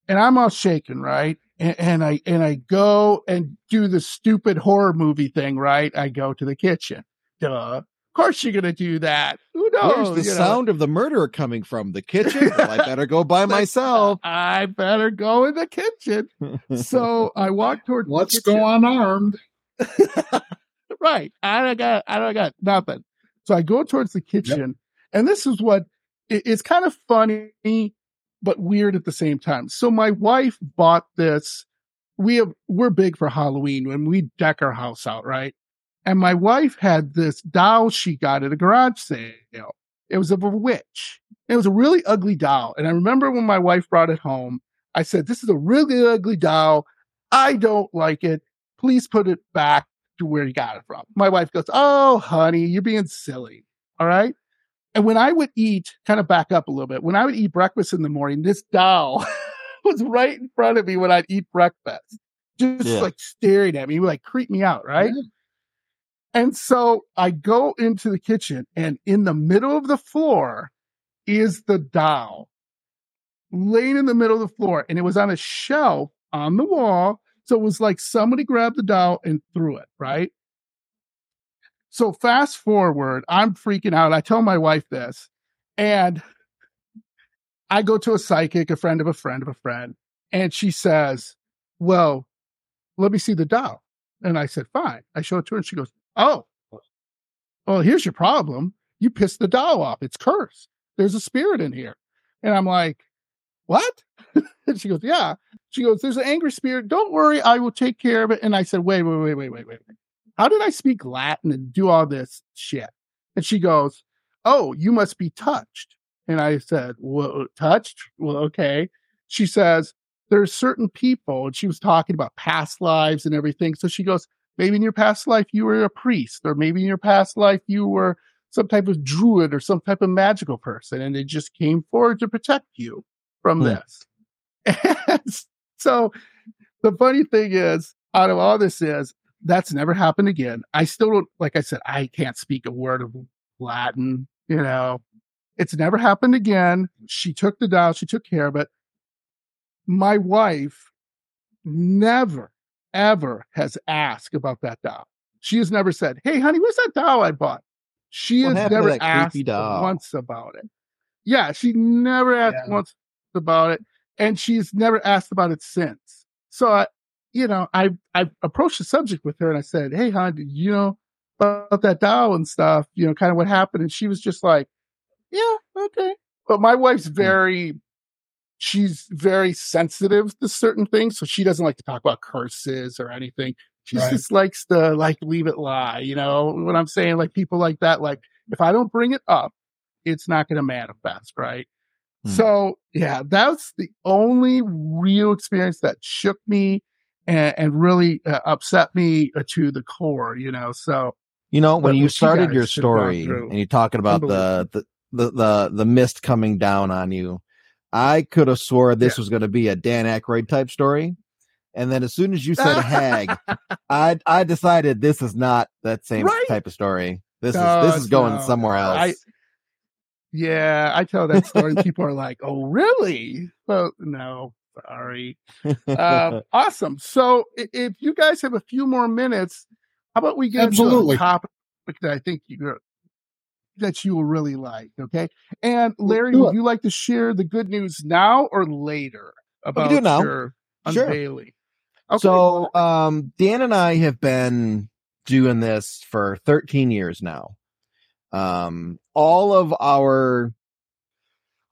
and I'm all shaken, right? And, and, I and I go and do the stupid horror movie thing, right? I go to the kitchen. Duh. Of course you're gonna do that. Who knows? Where's the sound know? of the murderer coming from? The kitchen? well, I better go by myself. I better go in the kitchen. so I walk towards Let's go unarmed. right. I don't got I don't got nothing. So I go towards the kitchen, yep. and this is what it, it's kind of funny but weird at the same time. So my wife bought this. We have, we're big for Halloween when we deck our house out, right? And my wife had this doll she got at a garage sale. It was of a witch. It was a really ugly doll. And I remember when my wife brought it home, I said, this is a really ugly doll. I don't like it. Please put it back to where you got it from. My wife goes, Oh, honey, you're being silly. All right. And when I would eat, kind of back up a little bit, when I would eat breakfast in the morning, this doll was right in front of me when I'd eat breakfast, just yeah. like staring at me, like creep me out, right? Yeah. And so I go into the kitchen, and in the middle of the floor is the doll laying in the middle of the floor, and it was on a shelf on the wall. So it was like somebody grabbed the doll and threw it, right? So fast forward, I'm freaking out. I tell my wife this, and I go to a psychic, a friend of a friend of a friend, and she says, Well, let me see the doll. And I said, Fine. I show it to her, and she goes, Oh, well, here's your problem. You pissed the doll off. It's cursed. There's a spirit in here. And I'm like, What? and she goes, Yeah. She goes, There's an angry spirit. Don't worry. I will take care of it. And I said, Wait, wait, wait, wait, wait, wait. How did I speak Latin and do all this shit? And she goes, Oh, you must be touched. And I said, Well, touched? Well, okay. She says, There's certain people, and she was talking about past lives and everything. So she goes, Maybe in your past life you were a priest, or maybe in your past life you were some type of druid or some type of magical person, and they just came forward to protect you from hmm. this. And so the funny thing is, out of all this is that's never happened again. I still don't, like I said, I can't speak a word of Latin, you know. It's never happened again. She took the dial, she took care of it. My wife never, ever has asked about that doll. She has never said, Hey, honey, where's that doll I bought? She what has never asked once about it. Yeah, she never asked yeah. once about it, and she's never asked about it since. So I, you know, I I approached the subject with her and I said, "Hey, hon, did you know about that doll and stuff? You know, kind of what happened?" And she was just like, "Yeah, okay." But my wife's hmm. very, she's very sensitive to certain things, so she doesn't like to talk about curses or anything. she Right. just likes to like leave it lie. You know what I'm saying? Like people like that. Like if I don't bring it up, it's not going to manifest, right? Hmm. So yeah, that's the only real experience that shook me and, and really uh, upset me uh, to the core. You know, so You know, when you what you started your story and you're talking about the, the the the the mist coming down on you, I could have swore this was going to be a Dan Aykroyd type story. And then as soon as you said hag, I I decided this is not that same Right? type of story. This No, is this is going not. somewhere else. I- Yeah, I tell that story. people are like, "Oh, really?" Well, no, sorry. Um, awesome. So, if you guys have a few more minutes, how about we get Absolutely. into a topic that I think you that you will really like? Okay. And Larry, would you like to share the good news now or later about do now. your Sure. unveiling? Okay. So, um, Dan and I have been doing this for 13 years now. Um, all of our,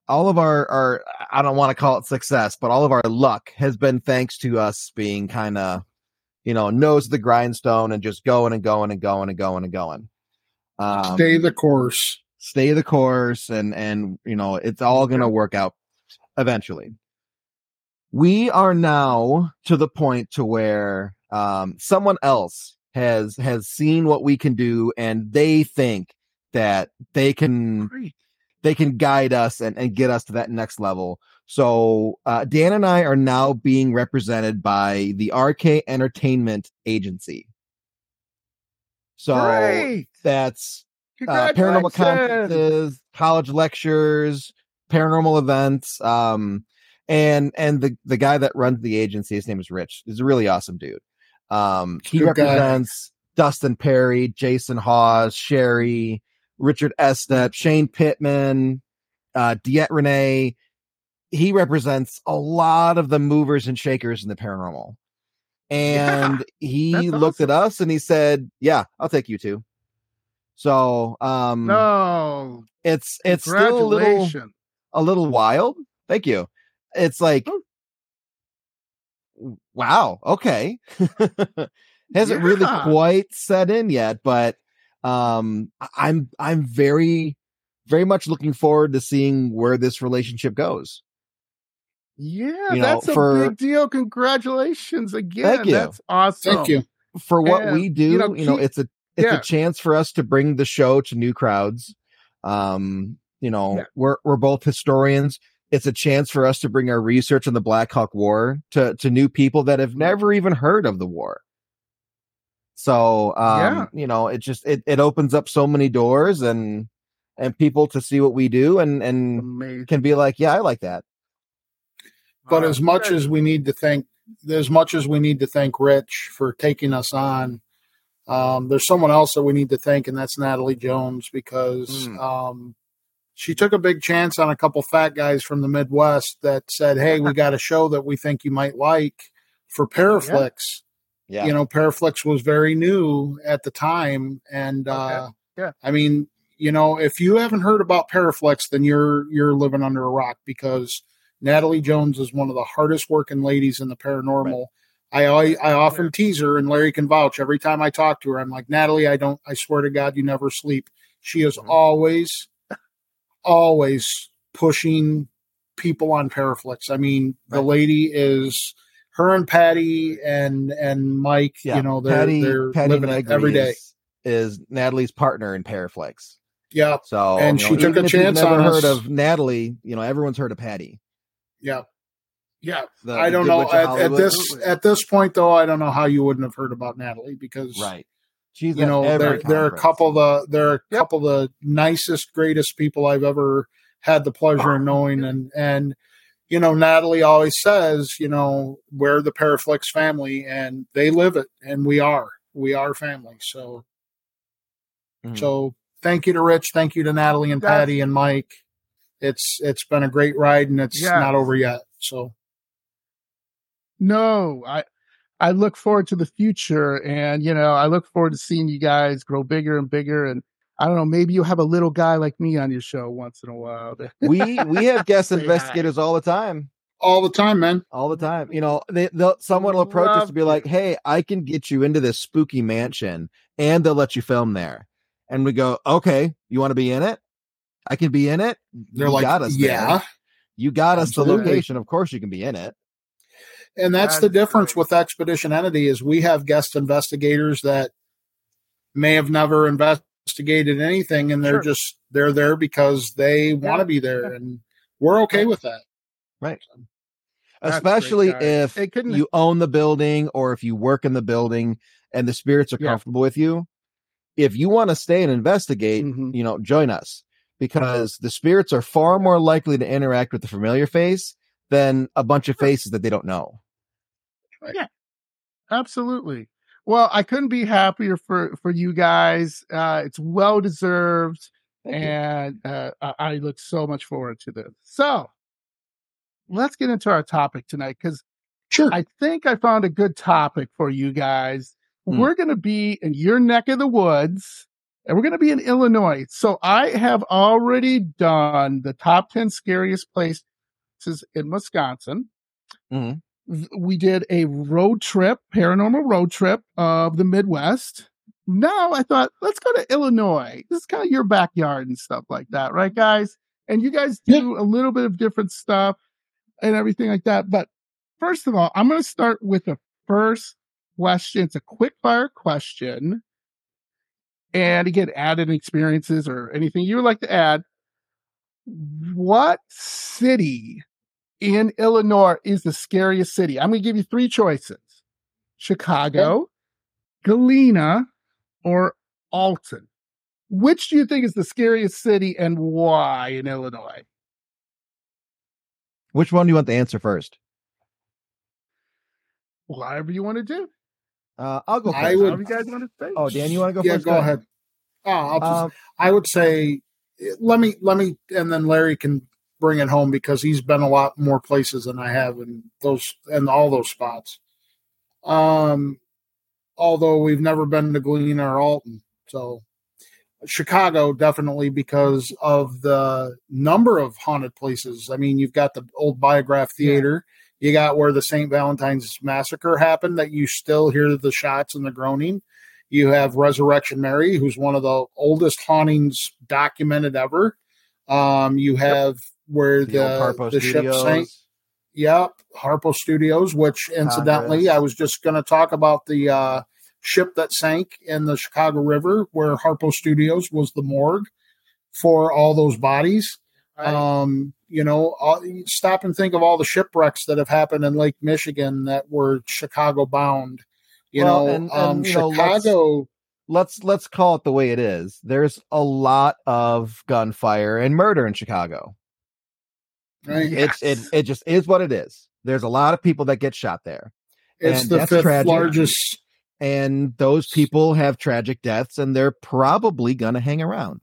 all of our, our, I don't want to call it success, but all of our luck has been thanks to us being kind of, you know, nose to the grindstone and just going and going and going and going and going. Um, Stay the course. stay the course and and you know it's all going to work out eventually we are now to the point to where um someone else has has seen what we can do and they think that they can Great. They can guide us and, and get us to that next level so uh, dan and i are now being represented by the rk entertainment agency so Great. that's uh, paranormal conferences, college lectures, paranormal events. Um, and and the the guy that runs the agency, his name is Rich. He's a really awesome dude. Um, he Good guy. represents Dustin Pari, Jason Hawes, Sherry, Richard Estep, Shane Pittman, uh, Diet Renee. He represents a lot of the movers and shakers in the paranormal. And he that's looked at us and he said, "Yeah, I'll take you too." So, um, No. it's it's still a little a little wild. Thank you. It's like, Oh. wow, okay, hasn't really quite set in yet, but um, I- I'm I'm very very much looking forward to seeing where this relationship goes. Yeah, you know, that's a for- big deal. Congratulations again. Thank you. That's awesome. Thank you. For what And, we do, you you know, know, it's a it's yeah. a chance for us to bring the show to new crowds. Um, you know, Yeah. we're we're both historians. It's a chance for us to bring our research on the Black Hawk War to to new people that have never even heard of the war. So, um, Yeah. you know, it just it it opens up so many doors and and people to see what we do and and Amazing. can be like, yeah, I like that. But Uh, as much as we need to thank, as much as we need to thank Rich for taking us on, um, there's someone else that we need to thank, and that's Natalie Jones because Mm. um, she took a big chance on a couple fat guys from the Midwest that said, "Hey, we got a show that we think you might like for Paraflix." Yeah. You know, Paraflix was very new at the time, and uh, Yeah. I mean, you know, if you haven't heard about Paraflix, then you're you're living under a rock because Natalie Jones is one of the hardest working ladies in the paranormal. I always, I often tease her, and Larry can vouch. Every time I talk to her, I'm like, Natalie, I don't. I swear to God, you never sleep. She is Mhm. always, always pushing people on Paraflix. I mean, the lady is her and Patty and and Mike. Yeah. You know, they're Patty, they're Patty living it every day. Is, is Natalie's partner in Paraflix. Yeah, So And she know, took a chance never on heard us. of Natalie. You know, everyone's heard of Patty. yeah, yeah. The- I don't know at, at Hollywood. this at this point though. I don't know how you wouldn't have heard about Natalie because right. She's you at know every there there are a couple of the there are a Yep. couple of the nicest greatest people I've ever had the pleasure of knowing and and you know Natalie always says you know we're the Paraflix family and they live it and we are we are family so Mhm. so thank you to Rich thank you to Natalie and That's- Patty and Mike it's it's been a great ride and it's Yeah. not over yet so No, I I look forward to the future, and you know, I look forward to seeing you guys grow bigger and bigger. And I don't know, maybe you'll have a little guy like me on your show once in a while. we we have guest Say hi. investigators all the time. all the time, man. all the time. You know, they they'll someone will approach us to be like, "Hey, I can get you into this spooky mansion, and they'll let you film there." And we go, "Okay, you want to be in it? I can be in it. They're You like, got us there. yeah. You got us Absolutely. the location. Of course, you can be in it." And that's That the difference great. with Expedition Entity is we have guest investigators that may have never investigated anything and they're Sure. just they're there because they want to be there and we're okay with that. Right. That's Especially if couldn't- you own the building or if you work in the building and the spirits are Yeah. comfortable with you. If you want to stay and investigate, Mhm. you know, join us because the spirits are far more likely to interact with the familiar face than a bunch of faces that they don't know. Yeah. Absolutely. Well, I couldn't be happier for for you guys. Uh, it's well deserved, Thank and uh, I, look so much forward to this. So, let's get into our topic tonight because Sure. I think I found a good topic for you guys. Hmm. We're going to be in your neck of the woods, and we're going to be in Illinois. So I have already done the top ten scariest places in Wisconsin Mhm. We did a road trip, paranormal road trip of the Midwest. Now I thought, let's go to Illinois. This is kind of your backyard and stuff like that, right, guys? And you guys do a little bit of different stuff and everything like that. But first of all, I'm going to start with the first question. It's a quick fire question. And again, add added experiences or anything you would like to add. What city in Illinois is the scariest city? I'm going to give you three choices Chicago, Galena, or Alton. Which do you think is the scariest city and why in Illinois? Which one do you want the answer first? Whatever you want to do. Uh, I'll go first. I would- you guys want to say. oh, Dan, you want to go yeah, first? go ahead. Oh, I'll just, Um, I would say let me let me and then Larry can bring it home because he's been a lot more places than I have in those and all those spots. Um although we've never been to Galena or Alton. So Chicago definitely because of the number of haunted places. I mean, you've got the old Biograph Theater. You got where the St. Valentine's Massacre happened that you still hear the shots and the groaning. You have Resurrection Mary, who's one of the oldest hauntings documented ever. Um, you have where the the, Harpo the ship sank. Yep, Harpo Studios, which incidentally, Congress. I was just going to talk about the uh, ship that sank in the Chicago River, where Harpo Studios was the morgue for all those bodies. Um, you know, all, stop and think of all the shipwrecks that have happened in Lake Michigan that were Chicago bound. You Well, know, and- and, um, you know, let's- Chicago. Let's let's call it the way it is. There's a lot of gunfire and murder in Chicago. Right? Yes. It's it it just is what it is. There's a lot of people that get shot there, It's and the fifth tragic. largest. and those people have tragic deaths, and they're probably gonna hang around.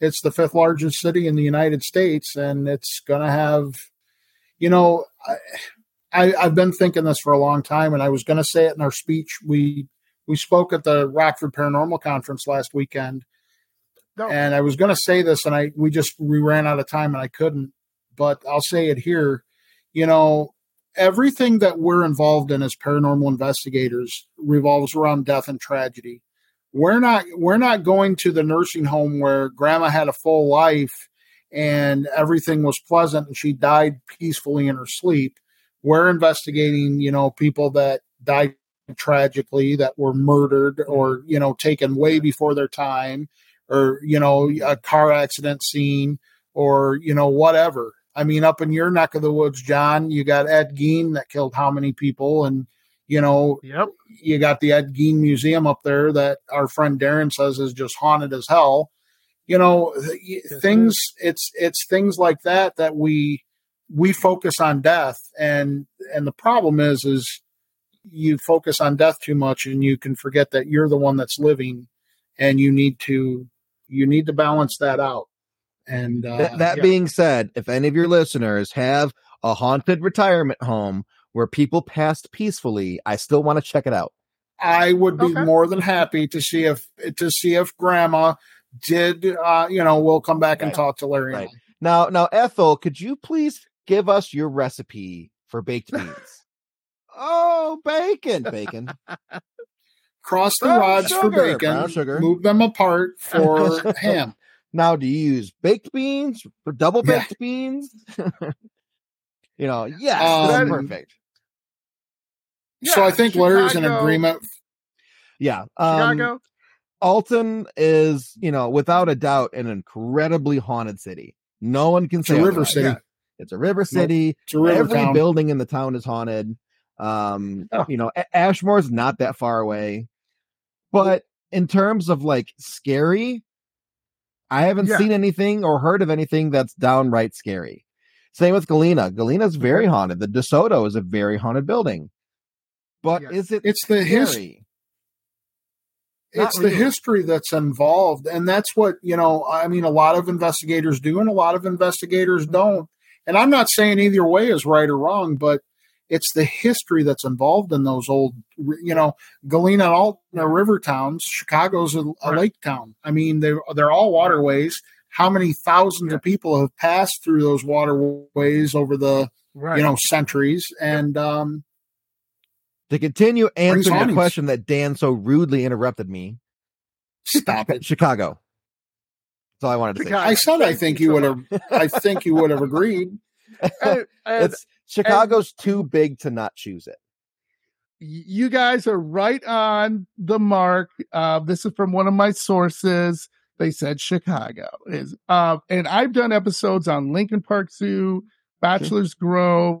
It's the fifth largest city in the United States, and it's going to have, you know, I, I, I've been thinking this for a long time, and I was going to say it in our speech. We we spoke at the Rockford Paranormal Conference last weekend, No. and I was going to say this, and I we just we ran out of time, and I couldn't. But I'll say it here. You know, everything that we're involved in as paranormal investigators revolves around death and tragedy. We're not we're not going to the nursing home where grandma had a full life and everything was pleasant and she died peacefully in her sleep. We're investigating, you know, people that died tragically that were murdered or, you know, taken way before their time or, you know, a car accident scene or, you know, whatever. I mean, up in your neck of the woods, John, you got Ed Gein that killed how many people and you know, Yep. you got the Ed Gein Museum up there that our friend Darren says is just haunted as hell. You know, Yes, things. It's it's things like that that we we focus on death, and and the problem is is you focus on death too much, and you can forget that you're the one that's living, and you need to you need to balance that out. And uh, Th- that yeah. being said, if any of your listeners have a haunted retirement home where people passed peacefully, I still want to check it out. I would be Okay. more than happy to see if to see if Grandma did. Uh, you know, we'll come back and talk to Larry. Right. Now, now, Ethel, could you please give us your recipe for baked beans. oh, bacon, bacon. Cross the Brown rods for bacon. sugar. Move them apart for ham. Now, do you use baked beans or double Yeah. baked beans? you know, yes, Um, perfect. so Yeah, I think Larry's in agreement. Yeah. Um, Chicago. Alton is, you know, without a doubt, an incredibly haunted city. No one can It's say a river city. Yeah. It's a river city. It's a river Every town. building in the town is haunted. Um, Oh. you know, Ashmore's not that far away. But in terms of like scary, I haven't Yeah. seen anything or heard of anything that's downright scary. Same with Galena. Galena's very haunted. The DeSoto is a very haunted building. But is it It's the his, scary? Not it's the history that's involved and that's what you know i mean a lot of investigators do and a lot of investigators don't and i'm not saying either way is right or wrong but it's the history that's involved in those old you know galena and alton are river towns chicago's a, a Right. lake town. I mean they, they're all waterways. How many thousands of people have passed through those waterways over the Right. you know centuries? And um To continue answering the question that Dan so rudely interrupted me, stop it. Chicago. That's all I wanted to say. I said i think you you would have i think you would have agreed. And- and It's Chicago's too big to not choose it. you guys are right on the mark. Uh, this is from one of my sources. They said Chicago is, uh, and I've done episodes on Lincoln Park Zoo, Bachelor's Grove,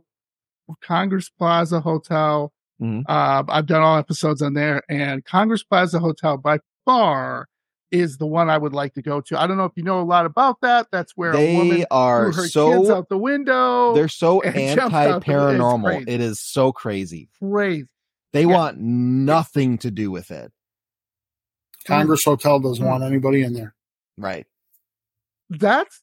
Congress Plaza Hotel. Mhm. Uh, I've done all episodes on there, and Congress Plaza Hotel by far is the one I would like to go to. I don't know if you know a lot about that. That's where a woman They are threw her kids so out the window. they're so and jumped out the- it's anti-paranormal. crazy. It is so crazy. crazy. They Yeah. want nothing to do with it. Congress Hotel doesn't Hmm. want anybody in there. Right. that's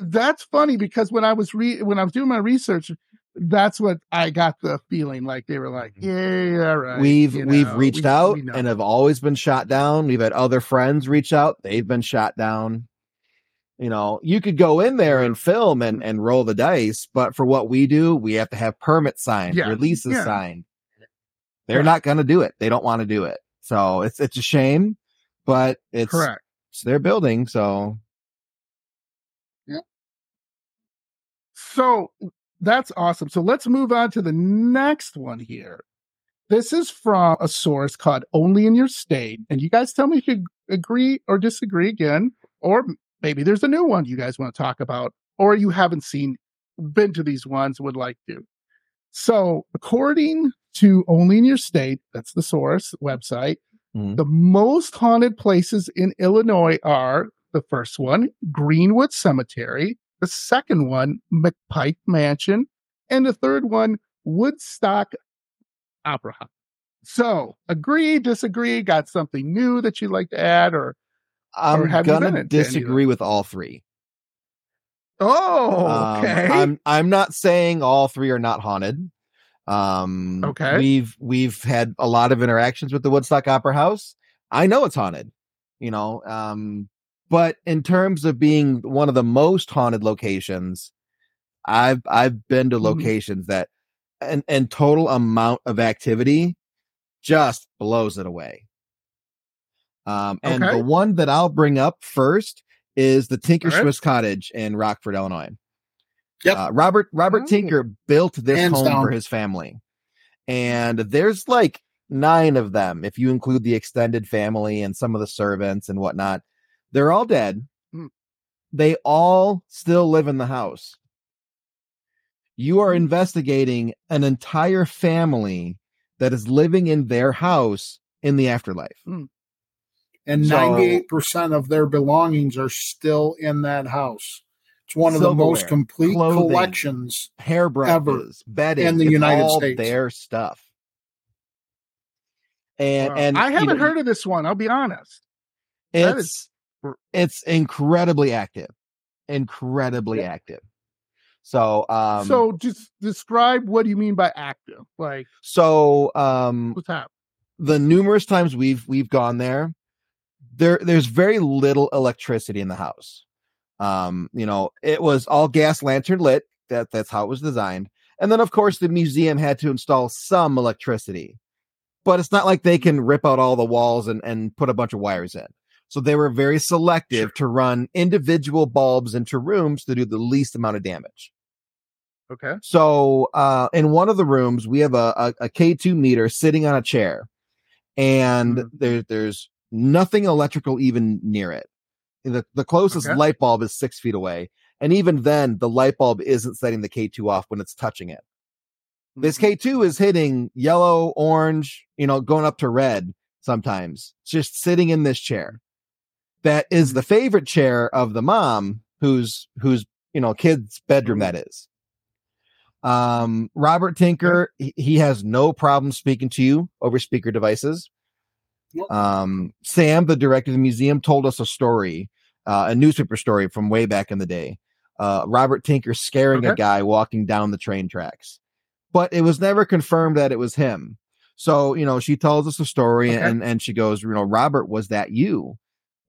that's funny because when I was re when I was doing my research, that's what I got the feeling like they were like, yeah, yeah, all right. Mm-hmm. we've you we've reached we- out we and have always been shot down. We've had other friends reach out. They've been shot down. You know, you could go in there and film and, and roll the dice, but for what we do, we have to have permits signed, Yeah, releases yeah. signed. They're Right. not going to do it. They don't want to do it. So it's it's a shame, but it's, correct. it's their building. So So that's awesome. So let's move on to the next one here. This is from a source called Only in Your State. And you guys tell me if you agree or disagree again, or maybe there's a new one you guys want to talk about, or you haven't seen, been to these ones, would like to. So, according to Only in Your State, that's the source website, Mhm. the most haunted places in Illinois are the first one, Greenwood Cemetery, the second one, McPike Mansion, and the third one, Woodstock Opera House. So, agree, disagree, got something new that you'd like to add, or I'm have gonna into any of disagree with all three. oh, Um, okay, I'm I'm not saying all three are not haunted. Um, Okay. We've we've had a lot of interactions with the Woodstock Opera House. I know it's haunted, you know. Um, but in terms of being one of the most haunted locations, I've I've been to Mhm. locations that and and total amount of activity just blows it away. Um, and Okay. the one that I'll bring up first is the Tinker right. Swiss Cottage in Rockford, Illinois. Yep. Uh, Robert Robert Oh. Tinker built this Hands home down. for his family, and there's like nine of them if you include the extended family and some of the servants and whatnot. They're all dead. Hmm. They all still live in the house. You are Hmm. investigating an entire family that is living in their house in the afterlife. And So- 98% of their belongings are still in that house. It's one of the most complete clothing, collections. hairbrushes, bedding, in the it's United all States. their stuff. And Wow. and I haven't know, heard of this one. I'll be honest. that it's it's incredibly active, incredibly Yeah. active. So um so, just describe what do you mean by active? Like, so um what's happening? the numerous times we've we've gone there there there's very little electricity in the house um you know it was all gas lantern lit that that's how it was designed. And then of course the museum had to install some electricity. But it's not like they can rip out all the walls and, and put a bunch of wires in. So they were very selective to run individual bulbs into rooms to do the least amount of damage. Okay. So uh, in one of the rooms, we have a, a, a K2 meter sitting on a chair, and Mhm. there, there's nothing electrical even near it. The, the closest Okay. light bulb is six feet away. And even then, the light bulb isn't setting the K2 off when it's touching it. This K2 is hitting yellow, orange, you know, going up to red sometimes, it's just sitting in this chair. That is the favorite chair of the mom whose, whose, you know, kid's bedroom that is. Um, Robert Tinker, he, he has no problem speaking to you over speaker devices. Um, Sam, the director of the museum, told us a story, uh, a newspaper story from way back in the day. Uh, Robert Tinker scaring a guy walking down the train tracks, but it was never confirmed that it was him. So, you know, she tells us a story Okay. and, and she goes, you know, Robert, was that you?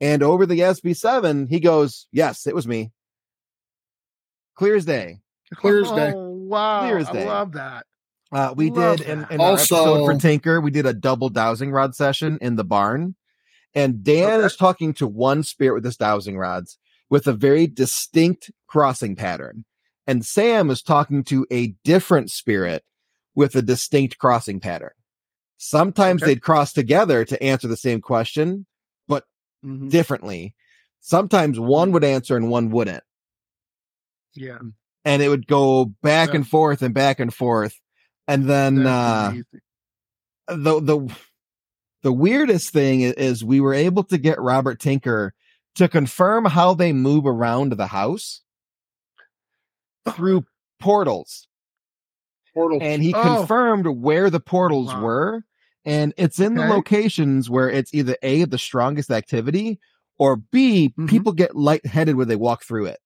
And over the SB7, he goes, yes, it was me. Clear as day. Clear as day. Oh, wow. Clear as I love that. Uh, we Love did in, that. in our Also- episode for Tinker, we did a double dowsing rod session in the barn. And Dan Okay. is talking to one spirit with his dowsing rods with a very distinct crossing pattern. And Sam is talking to a different spirit with a distinct crossing pattern. Sometimes Okay. they'd cross together to answer the same question Mhm. differently. Sometimes one would answer and one wouldn't. Yeah. And it would go back Yeah. and forth and back and forth. And then, uh, the the the weirdest thing is we were able to get Robert Tinker to confirm how they move around the house through portals, Portal. and he Oh. confirmed where the portals Wow. were, and it's in the locations where it's either a the strongest activity or b Mhm. people get lightheaded when they walk through it.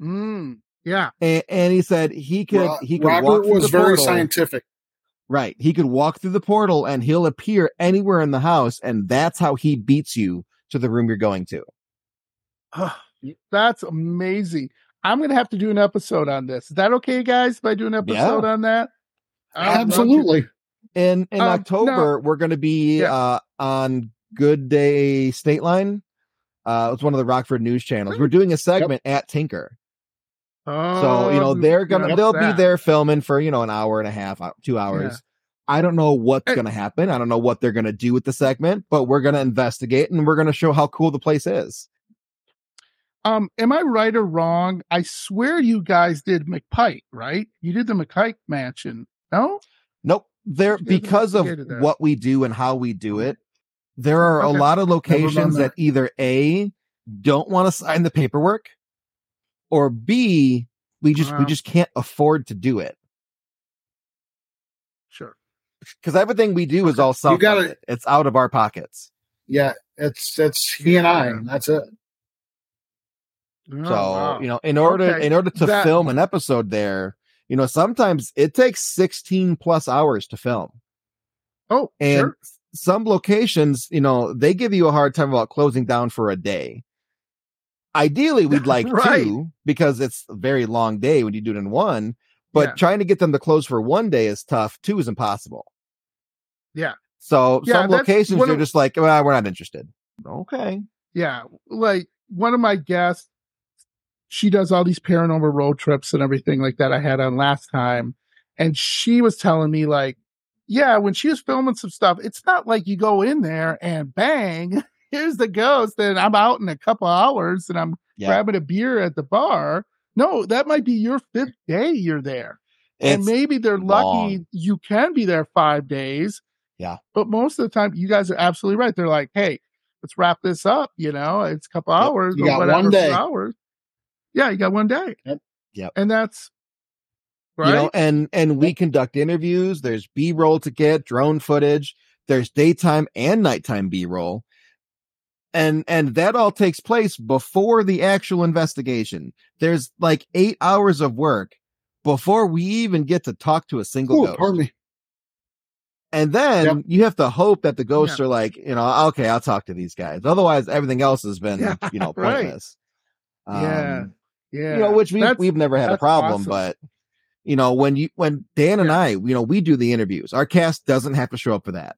Mm, yeah. And, and he said he could Ro- he could walk Robert was the very portal. scientific. Right. He could walk through the portal and he'll appear anywhere in the house. And that's how he beats you to the room you're going to. That's amazing. I'm going to have to do an episode on this. Is that okay, guys, if I do an episode on that? I would. Absolutely. In, in Um, October, we're going to be, Yeah. uh, on Good Day Stateline. Uh, it's one of the Rockford news channels. We're doing a segment at Tinker. Oh, So, you know, they're going to, yeah, they'll that. be there filming for, you know, an hour and a half, uh, two hours. I don't know what's Hey. going to happen. I don't know what they're going to do with the segment, but we're going to investigate and we're going to show how cool the place is. Um, am I right or wrong? I swear you guys did McPike, right? You did the McPike mansion. No? Nope. There because of what we do and how we do it, there mm-hmm. are a lot of locations that. that either A don't want to sign the paperwork or B we just we just can't afford to do it. Sure. Because everything we do is all self gotta- It's out of our pockets. Yeah, it's it's he and I. And That's it. Oh, So, wow. you know, in order Okay. in order to That- film an episode there, you know, sometimes it takes 16 plus hours to film. oh, And sure. some locations, you know, they give you a hard time about closing down for a day. Ideally, we'd like Right. two because it's a very long day when you do it in one. But Yeah. trying to get them to close for one day is tough. Two is impossible. Yeah. So Yeah, some locations they're of- just like, well, we're not interested. Okay. Yeah. Like one of my guests, she does all these paranormal road trips and everything like that I had on last time. And she was telling me like, yeah, when she was filming some stuff, it's not like you go in there and bang, here's the ghost and I'm out in a couple hours and I'm Yeah. grabbing a beer at the bar. No, that might be your fifth day you're there. and maybe they're lucky you can be there five days. Yeah. But most of the time, you guys are absolutely right. They're like, hey, let's wrap this up. You know, it's a couple hours You got one day. Hours. Yeah, you got one day. Yep. Yep. And that's right. you know, and and we conduct interviews. There's B roll to get, drone footage. There's daytime and nighttime B roll, and and that all takes place before the actual investigation. There's like eight hours of work before we even get to talk to a single Ooh, ghost. pardon me. And then Yep. you have to hope that the ghosts are like, you know, okay, I'll talk to these guys. Otherwise, everything else has been, Yeah, you know, right. pointless. Yeah. Um, Yeah. you know, which we That's- we've never had a problem, awesome. but you know, when you when Dan and Yeah. I, you know, we do the interviews. Our cast doesn't have to show up for that.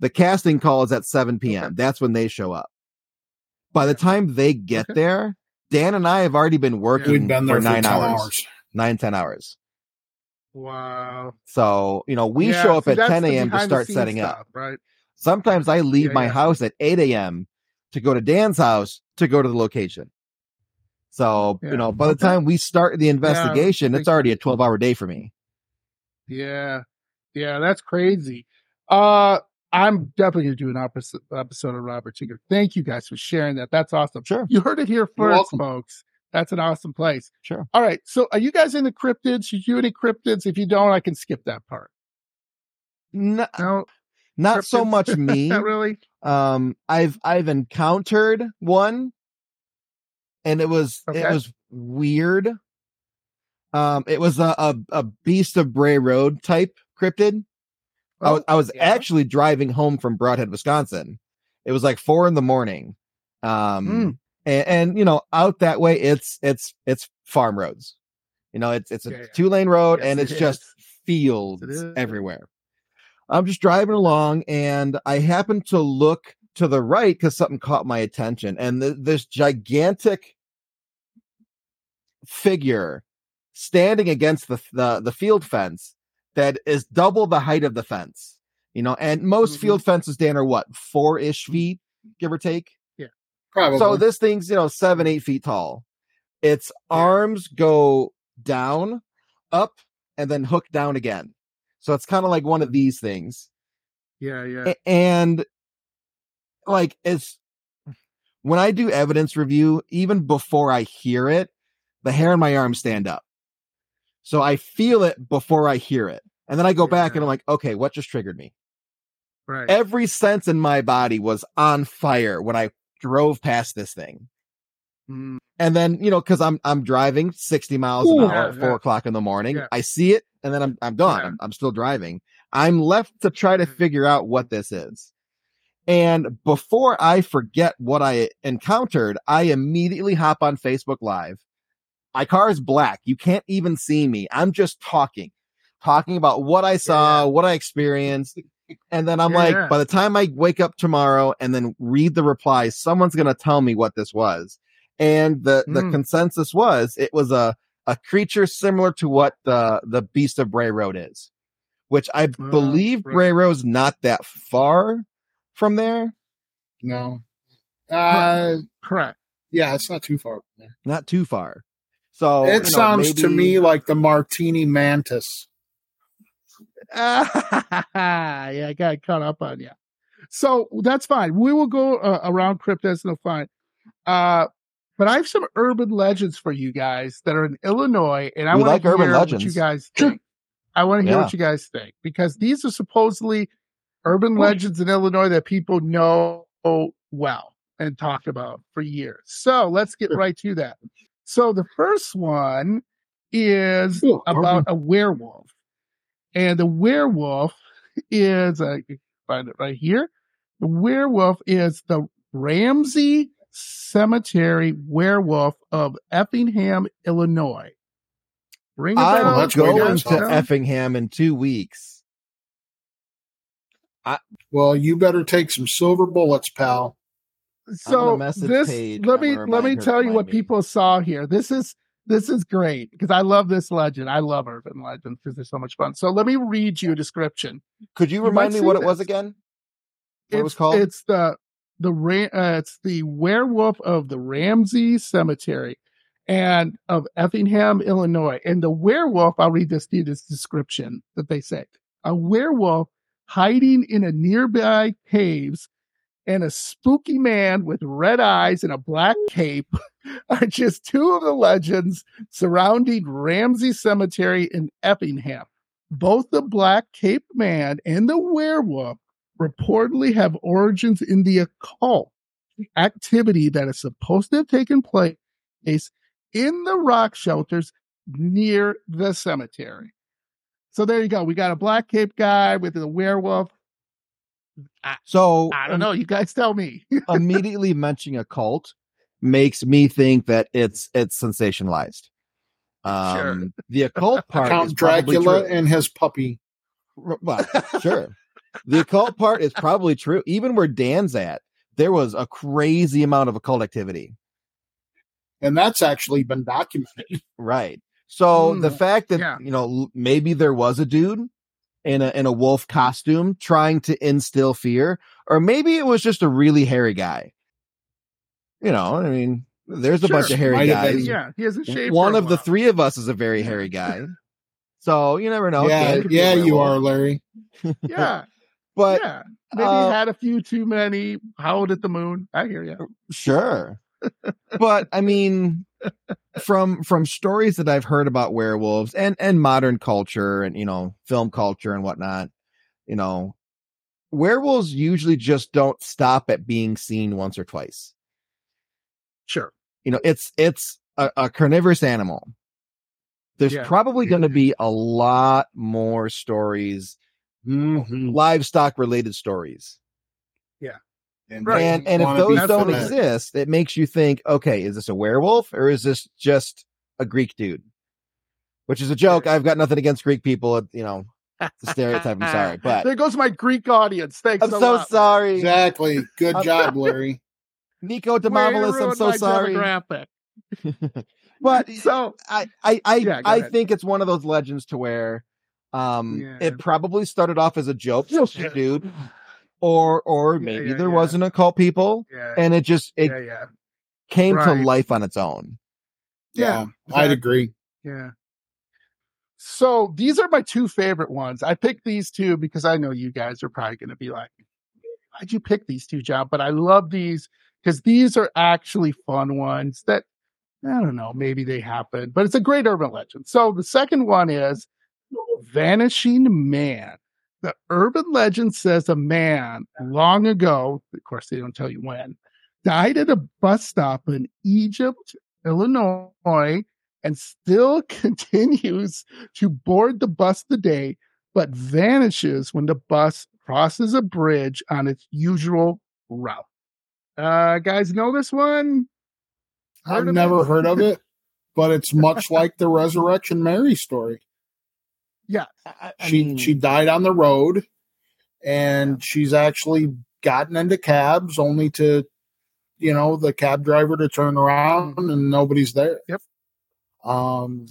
The casting call is at 7 p.m. Okay. That's when they show up. By the time they get Okay. there, Dan and I have already been working We've been there for for, nine 10 hours, hours. nine, 10 hours. Wow. So, you know, we Yeah, show up see, at 10 a.m. to start scenes setting up. Right. Sometimes I leave Yeah, my yeah. house at 8 a.m. to go to Dan's house to go to the location. So, Yeah. you know, by the Okay. time we start the investigation, big it's already a 12 hour day for me. Yeah. Yeah, that's crazy. Uh I'm definitely gonna do an episode episode of Robert Tinker. Thank you guys for sharing that. That's awesome. Sure. You heard it here first, folks. That's an awesome place. Sure. All right. So are you guys into cryptids? Should you any cryptids? If you don't, I can skip that part. Not, No, not so much me. not really. Um, I've I've encountered one, and it was it was weird. Um, it was a a, a Beast of Bray Road type cryptid. I was I was Oh, yeah. actually driving home from Brodhead, Wisconsin. It was like four in the morning. Um, Mm. and, and you know, out that way, it's it's it's farm roads. You know, it's it's a Yeah, yeah. two lane road, Yes, and it it's just is. fields It everywhere. I'm just driving along, and I happen to look to the right because something caught my attention, and th- this gigantic figure standing against the, the the field fence that is double the height of the fence. You know, and most Mhm. field fences, Dan, are what four ish feet, give or take. Yeah, probably. So this thing's, you know, seven, eight feet tall. Its arms go down, up, and then hook down again. So it's kind of like one of these things. Yeah, yeah. A- And like it's when I do evidence review, even before I hear it, the hair on my arm stand up. So I feel it before I hear it. And then I go back and I'm like, okay, what just triggered me? Right. Every sense in my body was on fire when I drove past this thing. Mm, And then, you know, cause I'm, I'm driving 60 miles Ooh. an hour Yeah, at four yeah. o'clock in the morning. Yeah. I see it and then I'm, I'm gone. Yeah. I'm, I'm still driving. I'm left to try to Mhm. figure out what this is. And before I forget what I encountered, I immediately hop on Facebook Live. My car is black. You can't even see me. I'm just talking, talking about what I saw, what I experienced. And then I'm Yeah, like, yeah. by the time I wake up tomorrow and then read the replies, someone's going to tell me what this was. And the, the Mm. consensus was it was a, a creature similar to what the, the beast of Bray Road is, which I Oh, believe right. Bray Road's not that far from there. no. Uh, correct. yeah, it's not too far. from there. Not too far. So it you know, sounds to me like the martini mantis. yeah, I got caught up on you. So that's fine. We will go uh, around cryptids. No fine. Uh, but I have some urban legends for you guys that are in Illinois, and I want like to urban hear what you guys think. I want to hear Yeah. what you guys think because these are supposedly urban Cool. legends in Illinois that people know well and talk about for years. So let's get right to that. So the first one is Cool. about a werewolf, and the werewolf is I can find it right here. The werewolf is the Ramsey Cemetery werewolf of Effingham, Illinois. Ring a I'm bell? that's way going to south. Effingham in two weeks. Well, you better take some silver bullets, pal. So this let me let me tell you what me. people saw here. This is this is great because i love this legend. I love urban legends because they're so much fun. So let me read you a description. Could you remind me what see it was again? What it's, it was called? it's the the uh, it's the werewolf of the ramsey cemetery and of effingham illinois. And the werewolf i'll read this to you this description that they say. A werewolf hiding in a nearby caves and a spooky man with red eyes and a black cape are just two of the legends surrounding Ramsey Cemetery in Effingham. Both the black cape man and the werewolf reportedly have origins in the occult activity that is supposed to have taken place in the rock shelters near the cemetery. So there you go. We got a black cape guy with a werewolf. So I don't know. You guys tell me. immediately mentioning a cult. makes me think that it's it's sensationalized. Um, Sure. the occult part Count is Dracula true. and his puppy. Well, sure. The occult part is probably true. Even where Dan's at, there was a crazy amount of occult activity. And that's actually been documented. Right. So Mm, the fact that yeah. you know maybe there was a dude in a in a wolf costume trying to instill fear, or maybe it was just a really hairy guy. You know, I mean, there's a bunch of hairy Might guys. been. Yeah, he hasn't shaved. One a of the three of us is a very hairy guy. So you never know. yeah, Dan could be a yeah, you are, Larry. Yeah, But yeah. Maybe uh, he had a few too many. Howled at the moon. I hear you. Sure. but I mean from from stories that I've heard about werewolves and and modern culture and you know film culture and whatnot, you know, werewolves usually just don't stop at being seen once or twice. Sure. You know, it's it's a, a carnivorous animal. There's Yeah. probably going to be a lot more stories, Mm-hmm. livestock related stories. And, Right. And and if those don't fed. exist, it makes you think, okay, is this a werewolf or is this just a Greek dude? Which is a joke. I've got nothing against Greek people. You know, it's a stereotype. I'm sorry, but there goes my Greek audience. Thanks. I'm a so lot. sorry, Exactly. Good job, Larry. Nico Way to Demopolis. I'm so sorry. demographic. but So I, I, I, Yeah, I ahead. think it's one of those legends to where, um, Yeah. it probably started off as a joke, dude, or or maybe yeah, there yeah. wasn't occult people, yeah, and it just it yeah, yeah, came to life on its own. Yeah, Yeah, I'd agree. yeah. So these are my two favorite ones. I picked these two because I know you guys are probably going to be like, "Why'd you pick these two, John?" But I love these because these are actually fun ones that I don't know, maybe they happen, but it's a great urban legend. So the second one is Vanishing Man. The urban legend says a man long ago, of course, they don't tell you when, died at a bus stop in Egypt, Illinois, and still continues to board the bus today, but vanishes when the bus crosses a bridge on its usual route. Uh, guys, know this one? I've never it? heard of it, but it's much like the Resurrection Mary story. Yeah. I, I she mean, she died on the road, and she's actually gotten into cabs only to, you know, the cab driver to turn around and nobody's there. Yep. Um,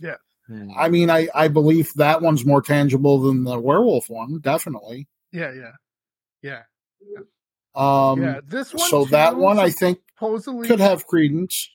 hmm. I mean, I I believe that one's more tangible than the werewolf one, definitely. Yeah, yeah, yeah, Um, yeah. This one, so that one I think supposedly could have credence.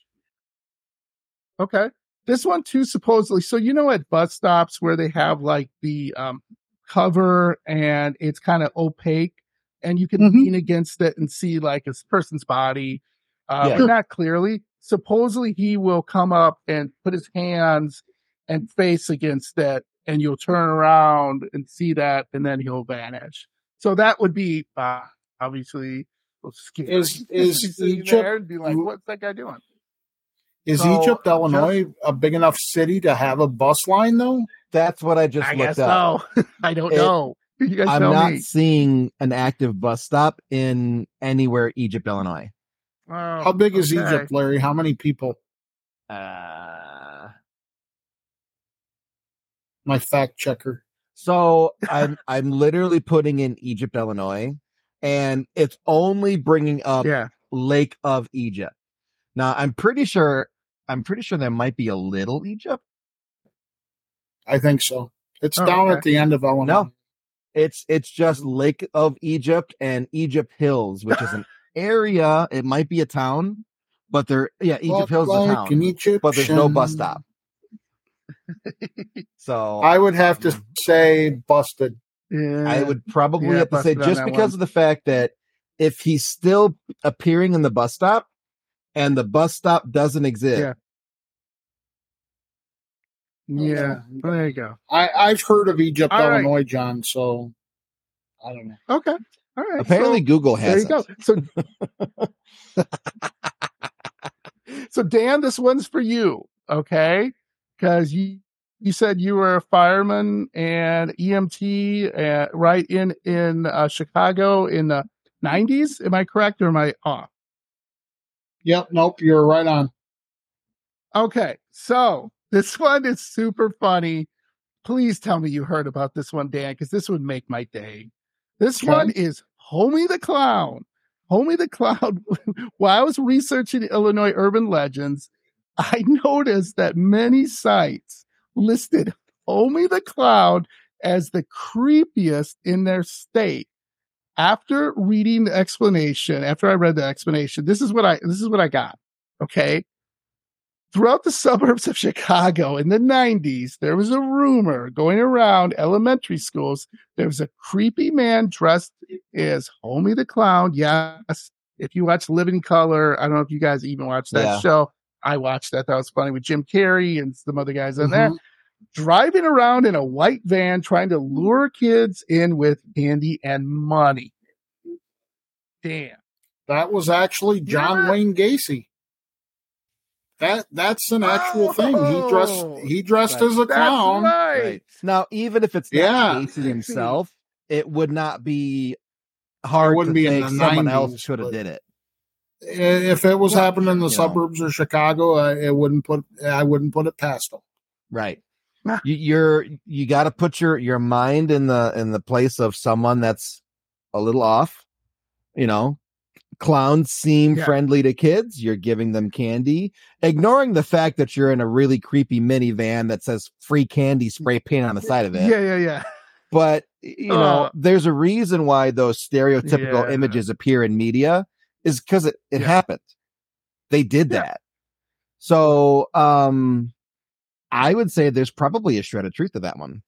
Okay. This one too, supposedly. So you know, at bus stops where they have like the um, cover and it's kind of opaque, and you can Mhm. lean against it and see like a person's body, uh, Yeah. but not clearly. Supposedly, he will come up and put his hands and face against it, and you'll turn around and see that, and then he'll vanish. So that would be uh, obviously a scary. Is- is Be sitting Egypt- there and be like, "What's that guy doing?" Is So, Egypt, Illinois, a big enough city to have a bus line though? that's what I just I looked guess up. so. I don't It- know. You guys I'm tell not me. seeing an active bus stop in anywhere Egypt, Illinois. Oh, How big is. Egypt, Larry? How many people? Uh, My fact checker. so I'm I'm literally putting in Egypt, Illinois, and it's only bringing up Yeah. Lake of Egypt. Now I'm pretty sure I'm pretty sure there might be a little Egypt. I think so. It's Oh, down okay. at the end of Illinois. No. It's it's just Lake of Egypt and Egypt Hills, which is an area. It might be a town, but there yeah, Egypt Look Hills is a town. Egyptian. but there's no bus stop. So I would have to say busted. Yeah. I would probably Yeah, have to say just because one. of the fact that if he's still appearing in the bus stop and the bus stop doesn't exist, Yeah. Yeah. Well, there you go. I, I've heard of Egypt, All right. Illinois, John. So I don't know. Okay. All right. apparently so Google has there has you go. So, so Dan, this one's for you. Okay. Cause you, you said you were a fireman and EMT, uh, right in, in uh, Chicago in the nineties. Am I correct or am I off? Yep. Nope. You're right on. Okay, so this one is super funny. Please tell me you heard about this one, Dan, because this would make my day. This Okay. one is Homie the Clown. Homie the Clown. While I was researching Illinois urban legends, I noticed that many sites listed Homie the Clown as the creepiest in their state. After reading the explanation, after I read the explanation, this is what I this is what I got. Okay. Throughout the suburbs of Chicago in the 90s, there was a rumor going around elementary schools. There was a creepy man dressed as Homie the Clown. Yes. If you watch Living Color, I don't know if you guys even watched that Yeah. show. I watched that. That was funny with Jim Carrey and some other guys in there Mhm. Driving around in a white van trying to lure kids in with candy and money. Damn. That was actually John Yeah. Wayne Gacy. That that's an actual thing. He dressed Oh, he dressed right. as a That's clown. right. Right. Now, even if it's not Yeah. Gacy himself, it would not be hard wouldn't to be think someone 90s, else should have did it. If it was Well, happening in the you know. suburbs of Chicago, I, it wouldn't put I wouldn't put it past them. Right. You, you're you got to put your your mind in the in the place of someone that's a little off. You know, clowns seem Yeah. friendly to kids. You're giving them candy, ignoring the fact that you're in a really creepy minivan that says "free candy" spray paint on the side of it. Yeah, yeah, yeah. But you know, Uh, there's a reason why those stereotypical Yeah. images appear in media is because it, it Yeah. happened. They did that. So um I would say there's probably a shred of truth to that one.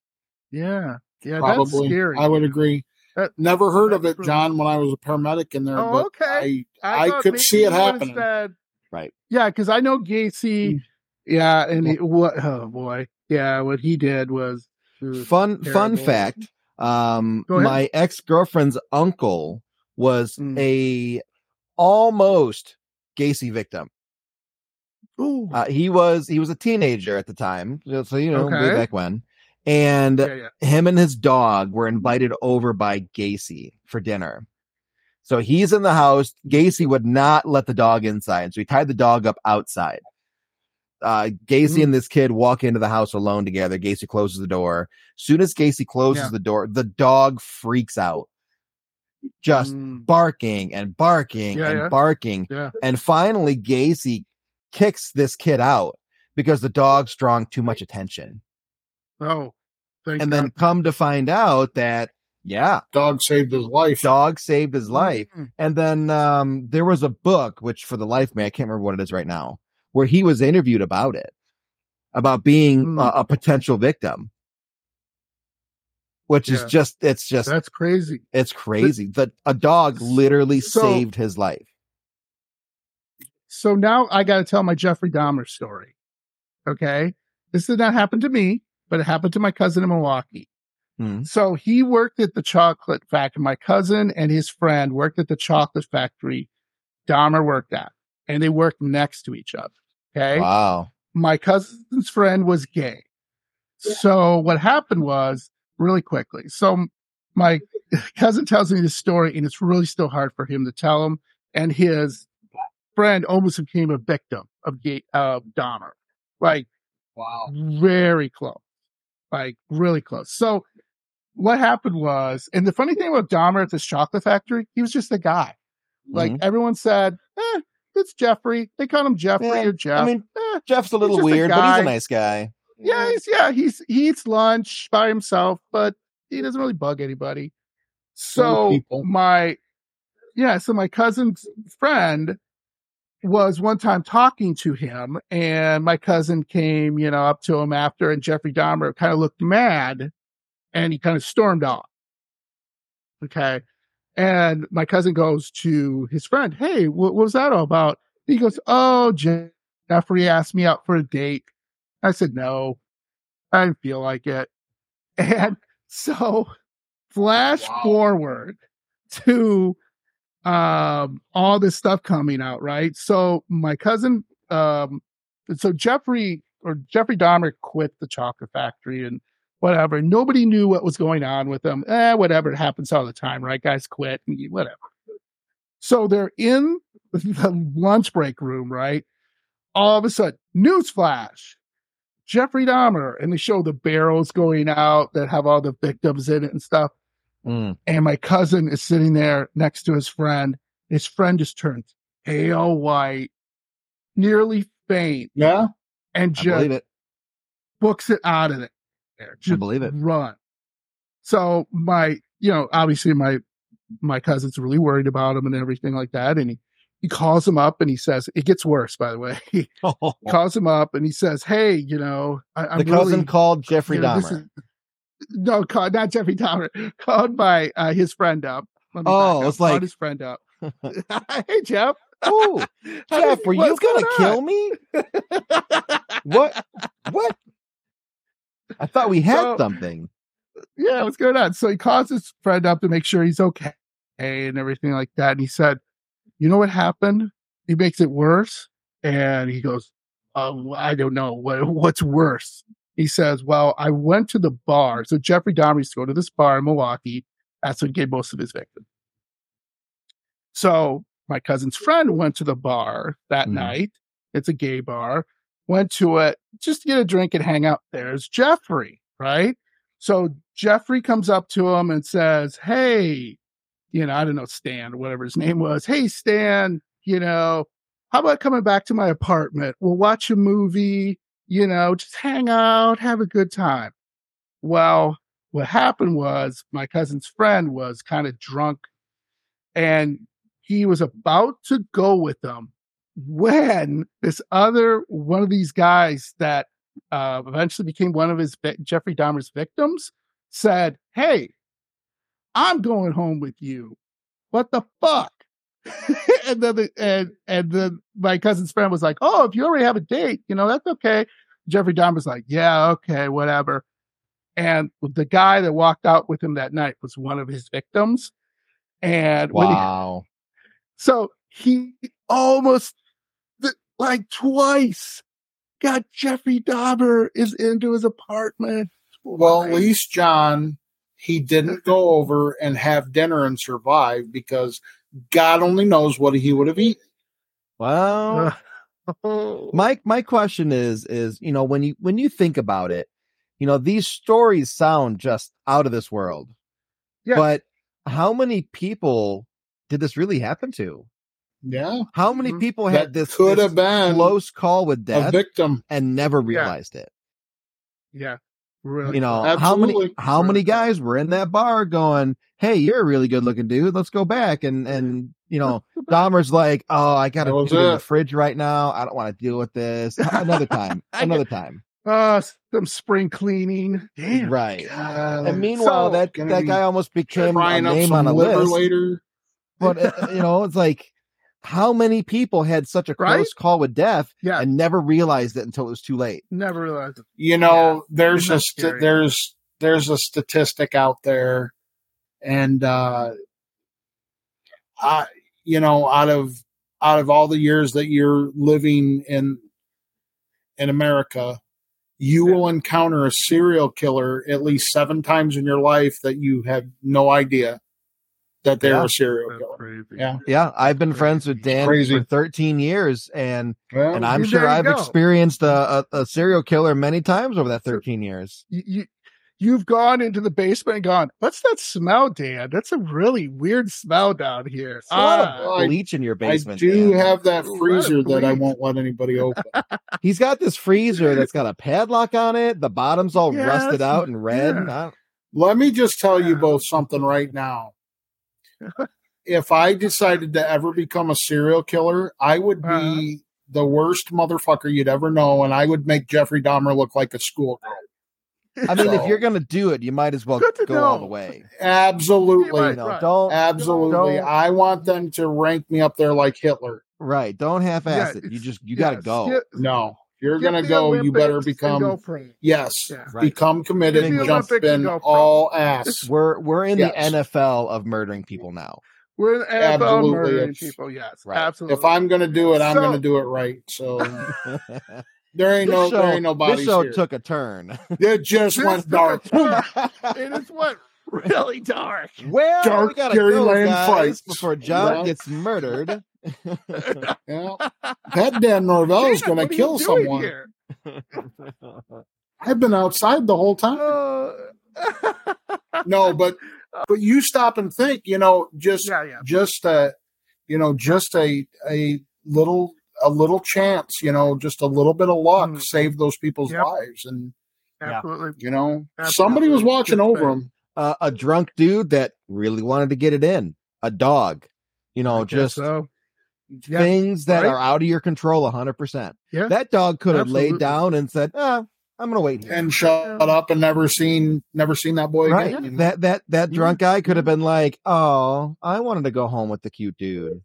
Yeah. Yeah, that's Probably, scary. I would agree. That- Never heard of it. John, when I was a paramedic in there, Oh, but okay. I I thought could see it would've happening. said- Right. Yeah, because I know Gacy. Mm. Yeah, and he, what? Oh boy. Yeah, what he did was. ugh, Fun fun fact. Um my ex-girlfriend's uncle was Mm. a almost Gacy victim. Uh, he was he was a teenager at the time, so you know, way back when. And yeah, yeah. him and his dog were invited over by Gacy for dinner. So he's in the house. Gacy would not let the dog inside. So he tied the dog up outside. Uh, Gacy Mm. and this kid walk into the house alone together. Gacy closes the door. Soon as Gacy closes Yeah. the door, the dog freaks out, just Mm, barking and barking Yeah, and yeah. barking. yeah. And finally, Gacy kicks this kid out because the dog's drawing too much attention. Oh, thank And God. then come to find out that, yeah, dog saved his life. dog saved his life. Mm. And then um, there was a book, which for the life of me, I can't remember what it is right now, where he was interviewed about it, about being Mm. a, a potential victim. Which is just, it's just, That's crazy. it's crazy. That a dog literally So- saved his life. So now I got to tell my Jeffrey Dahmer story. Okay. This did not happen to me, but it happened to my cousin in Milwaukee. Hmm. So he worked at the chocolate factory. My cousin and his friend worked at the chocolate factory Dahmer worked at, and they worked next to each other. Okay. Wow. My cousin's friend was gay. So what happened was really quickly. So my cousin tells me this story and it's really still hard for him to tell him. And his friend almost became a victim of gay, uh, Dahmer. Like Wow. very close, like really close. So what happened was, and the funny thing about Dahmer at this chocolate factory, he was just a guy. Like Mhm. everyone said, eh, it's Jeffrey. They call him Jeffrey Yeah, or Jeff. I mean, Eh, Jeff's a little just a weird, but he's a nice guy. yeah, he's, yeah, he's, he eats lunch by himself, but he doesn't really bug anybody. So my, yeah, so my cousin's friend was one time talking to him and my cousin came, you know, up to him after and Jeffrey Dahmer kind of looked mad and he kind of stormed off. Okay. And my cousin goes to his friend, Hey, what, what was that all about? He goes, Oh, Jeffrey asked me out for a date. I said, no, I didn't feel like it. And so flash Wow. forward to um all this stuff coming out, right? So my cousin um so Jeffrey or Jeffrey Dahmer quit the chocolate factory and whatever. Nobody knew what was going on with him. Eh, whatever. It happens all the time, right? Guys quit and whatever. So they're in the lunch break room, right? All of a sudden, newsflash. Jeffrey Dahmer, and they show the barrels going out that have all the victims in it and stuff. Mm. And my cousin is sitting there next to his friend. His friend just turns pale white, nearly faint, Yeah. and I just it. books it out of there. Just believe it. Run. So my, you know, obviously my my cousin's really worried about him and everything like that, and he he calls him up and he says it gets worse. By the way, he calls him up and he says, "Hey, you know, I, I'm the cousin really, called Jeffrey you know, Dahmer. is- no, called, not Jeffrey Dahmer. Called by uh, his friend up. Let me Oh, it's like- his friend up. hey, Jeff. oh, Jeff, were you gonna kill me? What? What? I thought we had So- something. yeah, what's going on? So he calls his friend up to make sure he's okay and everything like that. And he said, You know what happened? He makes it worse. And he goes, oh, I don't know what what's worse. He says, Well, I went to the bar. So Jeffrey Dahmer used to go to this bar in Milwaukee. That's what gave most of his victims. So my cousin's friend went to the bar that Mhm. night. It's a gay bar. Went to it just to get a drink and hang out. There's Jeffrey, right? So Jeffrey comes up to him and says, Hey, you know, I don't know, Stan or whatever his name was. Hey, Stan, you know, how about coming back to my apartment? We'll watch a movie, you know, just hang out, have a good time. Well, what happened was my cousin's friend was kind of drunk and he was about to go with them when this other one of these guys that uh, eventually became one of his Jeffrey Dahmer's victims said, "Hey, I'm going home with you. What the fuck?" and then the, and and then my cousin's friend was like, "Oh, if you already have a date, you know that's okay." Jeffrey Dahmer's like, "Yeah, okay, whatever." And the guy that walked out with him that night was one of his victims. And when he Wow. so he almost, like twice, got Jeffrey Dahmer is into his apartment. Well, at least John, he didn't go over and have dinner and survive because God only knows what he would have eaten. Well, my my question is is you know when you when you think about it, you know these stories sound just out of this world. Yeah. But how many people did this really happen to? Yeah, How many Mhm. people that had this could this have been close call with death, a death victim. and never realized it? yeah, really. You know, close. how many how many guys were in that bar going, "Hey, you're a really good looking dude. Let's go back." And and you know, Dahmer's like, "Oh, I got to That put in the fridge right now. I don't want to deal with this. Another time. Another time." Uh, some spring cleaning. Damn. Right. God. And meanwhile, So, that that guy almost became a name on a list. later. But uh, you know, it's like how many people had such a Right? close call with death Yeah. and never realized it until it was too late. Never realized it. You know, Yeah. there's Isn't a st- there's there's a statistic out there, and uh, I you know out of out of all the years that you're living in in America, you Yeah. will encounter a serial killer at least seven times in your life that you have no idea that they're Yeah. a serial That's killer. crazy. Yeah. Yeah, I've been friends with Dan Crazy. for 13 years and Well, and I'm sure I've go. experienced a, a, a serial killer many times over that 13 years. You, you, you've gone into the basement and gone, what's that smell, Dan? That's a really weird smell down here. There's a lot Ah, of I- bleach in your basement. I do Dan. have that A freezer that I won't let anybody open. He's got this freezer that's got a padlock on it. The bottom's all Yes, rusted out and red. yeah. Let me just tell you both something right now. If I decided to ever become a serial killer, I would be Uh-huh. the worst motherfucker you'd ever know, and I would make Jeffrey Dahmer look like a schoolgirl. I mean, if you're gonna do it, you might as well Good to go all the way. Absolutely. You Right, know, right. don't Absolutely. Don't- I want them to rank me up there like Hitler. right. Don't half-ass Yeah, it. You just you yeah, gotta go. skip- No. If you're going to the go, you better become, go yes, Yeah. Right. become committed and jump Olympics and spin go pro. all ass. We're we're in Yes. the NFL of murdering people now. We're in the NFL Absolutely, murdering it's- people. Yes, Right. absolutely. If I'm going to do it, I'm So- going to do it right. So there ain't no, show, there ain't nobody. this bodies show here. took a turn. it just This went dark. a turn. it is what really dark. well, we Dark gotta Gary go, Land guys, fights. before John Yeah. gets murdered Yeah. That Dan Norvell is going what to are kill you doing someone. here? I've been outside the whole time. Uh, No, but but you stop and think. You know, just yeah, yeah. just a you know just a a little a little chance. You know, just a little bit of luck Mm. saved those people's Yep. lives, and Absolutely. you know Absolutely. somebody was watching Good over thing. them. uh, a drunk dude that really wanted to get it in, a dog, you know, I just so. Yeah. things that right. are out of your control 100%. Yeah. That dog could have laid down and said, ah, I'm going to wait here. and shut up and never seen never seen that boy right. again. you? That, that, that drunk guy could have been like, oh, I wanted to go home with the cute dude.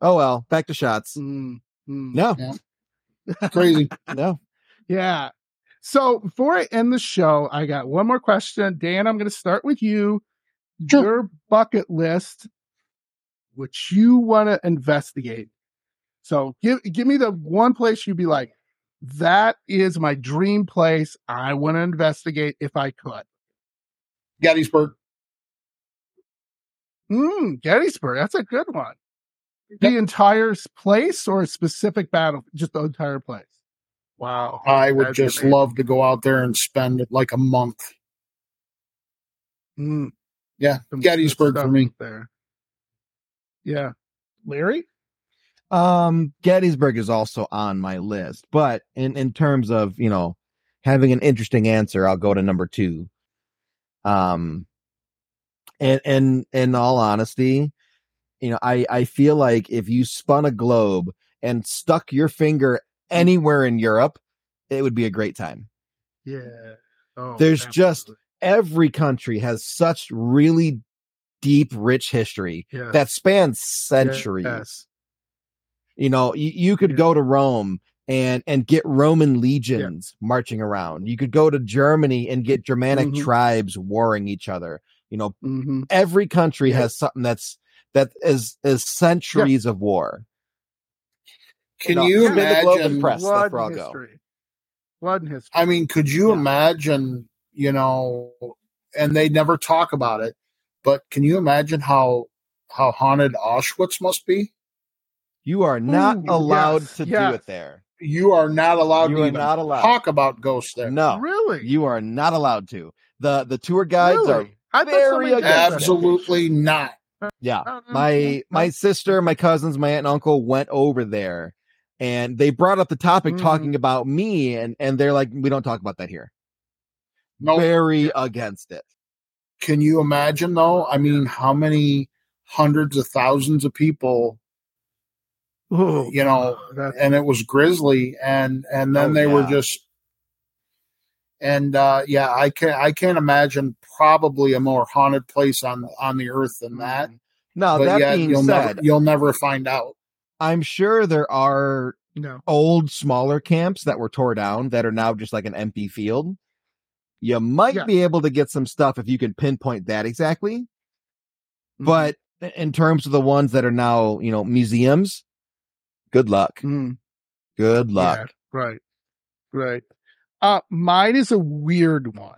Oh, well, back to shots. Mm, mm. No, Crazy. no. Yeah. So before I end the show, I got one more question. Dan, I'm going to start with you. Sure. Your bucket list, which you want to investigate. So give give me the one place you'd be like, that is my dream place. I want to investigate if I could. Gettysburg. Hmm, Gettysburg. That's a good one. The entire s- place or a specific battle? Just the entire place. Wow. I would just amazing. love to go out there and spend like a month. Mm. Yeah, Some Gettysburg for me. There. Yeah. Larry? Um, Gettysburg is also on my list, but in, in terms of, you know, having an interesting answer, I'll go to number two. Um, and, and in all honesty, you know, I, I feel like if you spun a globe and stuck your finger anywhere in Europe, it would be a great time. Yeah. Oh, There's just- Every country has such really deep, rich history Yes. that spans centuries. Yes. You know, you, you could Yeah. go to Rome and and get Roman legions marching around. You could go to Germany and get Germanic Mhm. tribes warring each other. You know, hmm every country Yeah. has something that's that is is centuries of war. Can know, you spin the globe and imagine? press. Blood where I'll go. history. Blood and history. I mean, could you Yeah. imagine? You know, and they never talk about it, but can you imagine how how haunted Auschwitz must be? You are not Ooh, allowed yes, to do it there. You are not allowed You to are even not allowed. talk about ghosts there. No, really? you are not allowed to. the The tour guides are really? I thought very somebody did against that. it. Absolutely not. Yeah. Uh, My uh, my uh, sister, my cousins, my aunt and uncle went over there and they brought up the topic Mhm. talking about me and and they're like, we don't talk about that here. No, Very against it. Can you imagine though? I mean, how many hundreds of thousands of people oh, you know, that's and it was grisly and and then Oh, they were just and uh yeah i can't i can't imagine probably a more haunted place on on the earth than that no but that yet being you'll said, never you'll never find out I'm sure there are no. old smaller camps that were tore down that are now just like an empty field. You might Yeah. be able to get some stuff if you can pinpoint that exactly. Mm-hmm. But in terms of the ones that are now, you know, museums, good luck. Mm. Good luck. Yeah, right. Right. Uh mine is a weird one.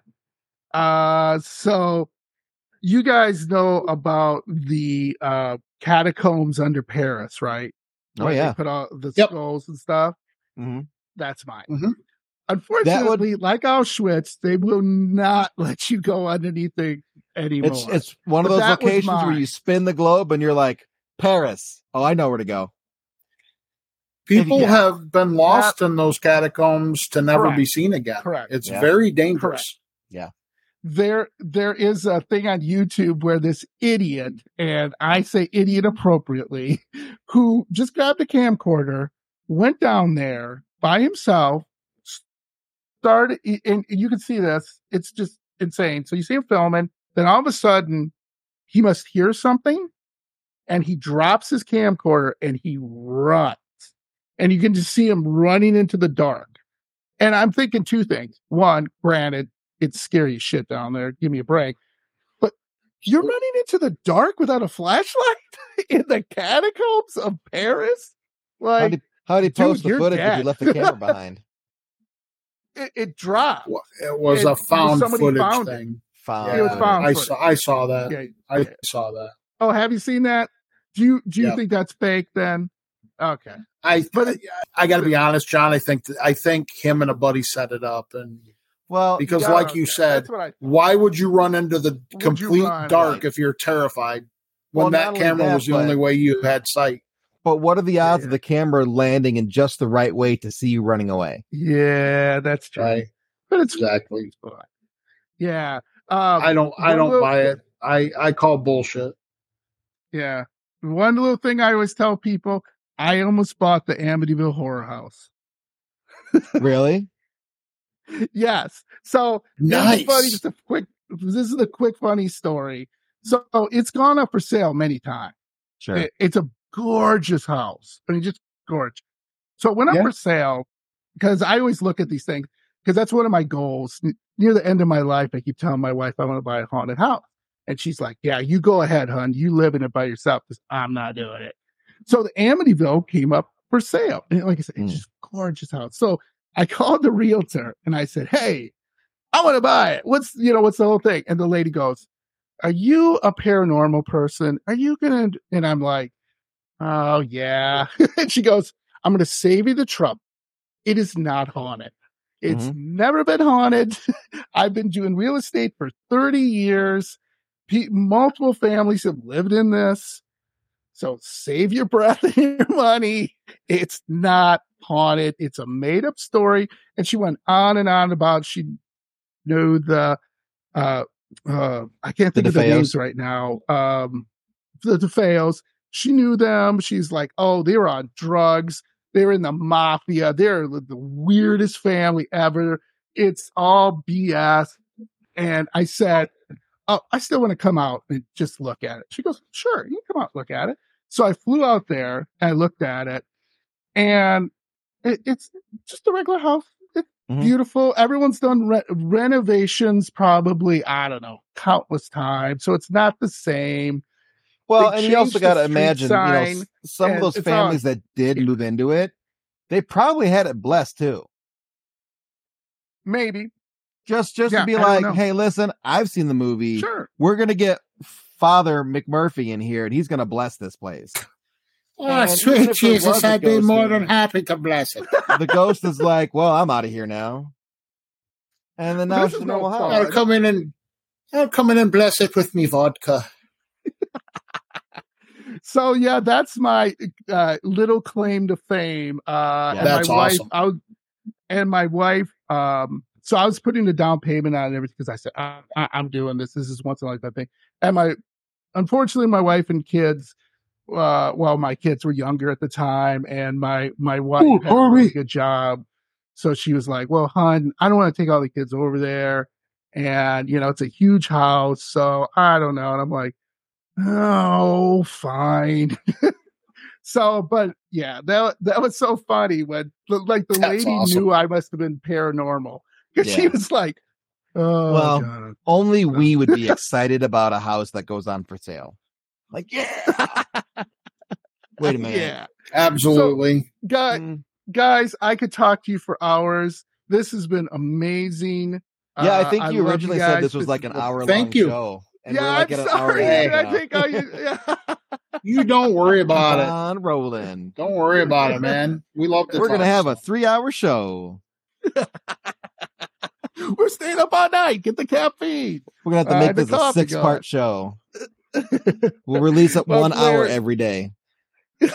Uh so you guys know about the uh catacombs under Paris, right? Oh Where they yeah. put all the Yep. skulls and stuff. hmm That's mine. Mhm. Unfortunately, like Auschwitz, they will not let you go underneath it anymore. It's it's one of But those locations where you spin the globe and you're like, Paris. Oh, I know where to go. people Yeah. have been lost in those catacombs to never be seen again Correct. it's Yeah. very dangerous Correct. Yeah. there there is a thing on YouTube where this idiot, and I say idiot appropriately, who just grabbed a camcorder, went down there by himself, started, and you can see this. It's just insane. So you see him filming, then all of a sudden he must hear something, and he drops his camcorder and he runs, and you can just see him running into the dark. And I'm thinking two things. One, granted, it's scary as shit down there. Give me a break. But you're running into the dark without a flashlight in the catacombs of Paris? How Like did how did he dude, post the you're footage if you left the camera behind? It, it dropped. It was It- a found somebody footage found it. thing Found It was found i footage. saw i saw that Yeah. i yeah. saw that Oh, have you seen that? Do you do you Yeah. think that's fake then? Okay. I but I got to be honest, John. I think I think him and a buddy set it up, and Well, because Yeah, like you said, I why would you run into the Would complete run, dark right. if you're terrified when Well, that camera that, was the only way you had sight? But what are the odds Yeah. of the camera landing in just the right way to see you running away? Yeah, that's true. Right. But it's Exactly. yeah. Um, I don't. I don't little- buy it. I I call bullshit. Yeah. One little thing I always tell people: I almost bought the Amityville Horror House. really? yes. So this is Nice. funny. Just a quick. This is a quick funny story. So it's gone up for sale many times. Sure. It- it's a gorgeous house. I mean, just gorgeous. So it went up Yeah. for sale because I always look at these things because that's one of my goals. Near the end of my life, I keep telling my wife I want to buy a haunted house. And she's like, yeah, you go ahead, hun. You live in it by yourself because I'm not doing it. So the Amityville came up for sale. And like I said, Mm. it's just a gorgeous house. So I called the realtor and I said, Hey, I want to buy it. What's, you know, what's the whole thing? And the lady goes, Are you a paranormal person? Are you going to, and I'm like, Oh yeah. and she goes, I'm going to save you the trouble. It is not haunted. It's never been haunted. I've been doing real estate for 30 years. Pe- multiple families have lived in this. So save your breath and your money. It's not haunted. It's a made up story. And she went on and on about she knew the, uh, uh, I can't The think of the names right now. Um, the DeFeos. She knew them. She's like, oh, they were on drugs. They're in the mafia. They're the weirdest family ever. It's all BS. And I said, Oh, I still want to come out and just look at it. She goes, Sure, you can come out and look at it. So I flew out there and I looked at it, and it, it's just a regular house. It's Mhm. beautiful. Everyone's done re- renovations probably, I don't know, countless times. So it's not the same. Well, and you also got to street imagine, you know, some of those it's all- families that did move into it, they probably had it blessed too. Maybe. Just, just Yeah, to be I like, hey, listen, I've seen the movie. Sure. We're gonna get Father McMurphy in here, and he's gonna bless this place. Oh, And sweet Jesus, was a I'd be more here- than happy to bless it. the ghost is like, well, I'm out of here now. And then now This it's is a normal fun. house. I'll come in and I'll come in and bless it with me vodka. So yeah, that's my uh, little claim to fame. Uh, Yeah. That's my wife, awesome. I was, and my wife. Um, so I was putting the down payment on everything because I said I, I, I'm doing this. This is once in a lifetime thing. And my, unfortunately, my wife and kids. Uh, well, my kids were younger at the time, and my my wife Ooh, had a really good job. So she was like, "Well, hon, I don't want to take all the kids over there, and you know it's a huge house, so I don't know." And I'm like, "Oh, fine." so, but yeah, that that was so funny when like the That's lady awesome. knew I must have been paranormal because she was like, "Oh, Well, God." Only we would be excited about a house that goes on for sale. Like, yeah. Wait a minute. yeah." Absolutely. Guy, Mm. guys, I could talk to you for hours. This has been amazing. Yeah, I Uh, think you love originally said this was like an is- hour long Thank you. show. Yeah, like I'm at an hour sorry. and a half I think I, yeah. you don't worry about it. on rolling. Don't worry about it, man. We love to We're gonna have a three hour show. We're staying up all night. Get the caffeine. We're gonna have to Uh, make this a coffee six part show. We'll release it one hour every day. this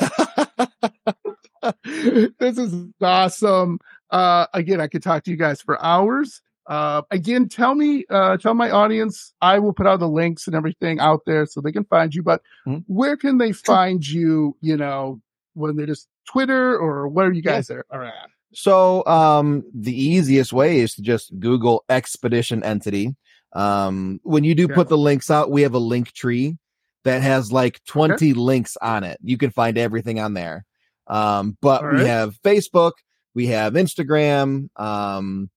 is awesome. Uh, again, I could talk to you guys for hours. Uh, again, tell me, uh, tell my audience, I will put all the links and everything out there so they can find you. But Mhm. where can they find you? You know, when they're just Twitter or where you Yeah. guys are, are at? So um the easiest way is to just Google expedition entity. Um when you do Yeah. put the links out, we have a link tree that has like 20 links on it. You can find everything on there. Um but All we have Facebook, we have Instagram, um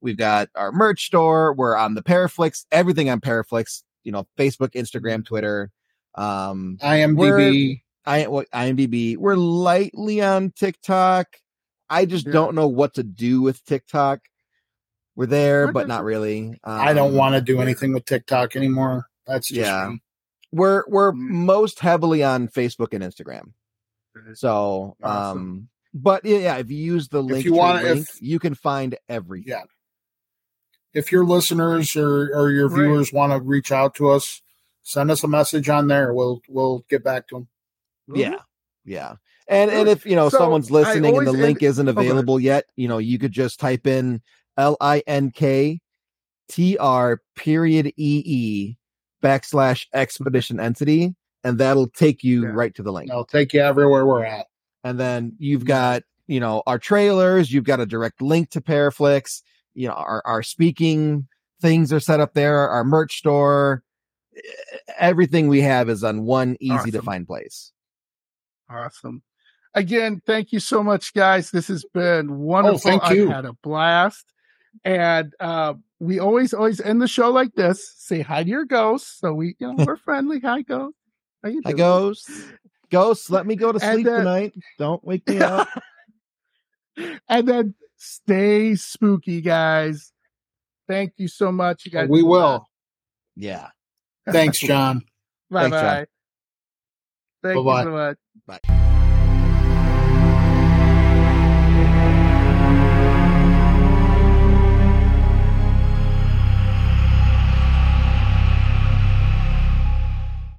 we've got our merch store, we're on the Paraflix, everything on Paraflix, you know, Facebook, Instagram, Twitter. Um IMDb. I what IMDb. We're lightly on TikTok. I just Yeah. don't know what to do with TikTok. We're there, but not really. Um, I don't want to do anything with TikTok anymore. That's just Yeah. me. We're we're Mm. most heavily on Facebook and Instagram. So, Awesome. um, but yeah, if you use the link, you wanna- link, if- you can find everything. Yeah. If your listeners or, or your Right. viewers want to reach out to us, send us a message on there. We'll we'll get back to them. Mm-hmm. Yeah. Yeah. And and if you know So, someone's I listening and the always link end- isn't okay. available yet, you know, you could just type in L I N K T R period E E backslash expedition entity, and that'll take you Yeah. right to the link. I'll take you everywhere we're at. And then you've mm-hmm. got, you know, our trailers, you've got a direct link to Paraflix, you know, our, our speaking things are set up there, our merch store. Everything we have is on one easy to find place. Awesome. Again, thank you so much, guys. This has been wonderful. Oh, thank you. You. had a blast. And uh, we always, always end the show like this. Say hi to your ghosts. So we, you know, we're friendly. Hi, ghost. How you Hi, doing? ghosts. Ghosts, let me go to And sleep tonight. Don't wake me up. and then stay spooky, guys. Thank you so much. You guys, We will. Yeah. Thanks, John. Bye Thanks, John. bye. Thank Bye-bye. you so much. Bye.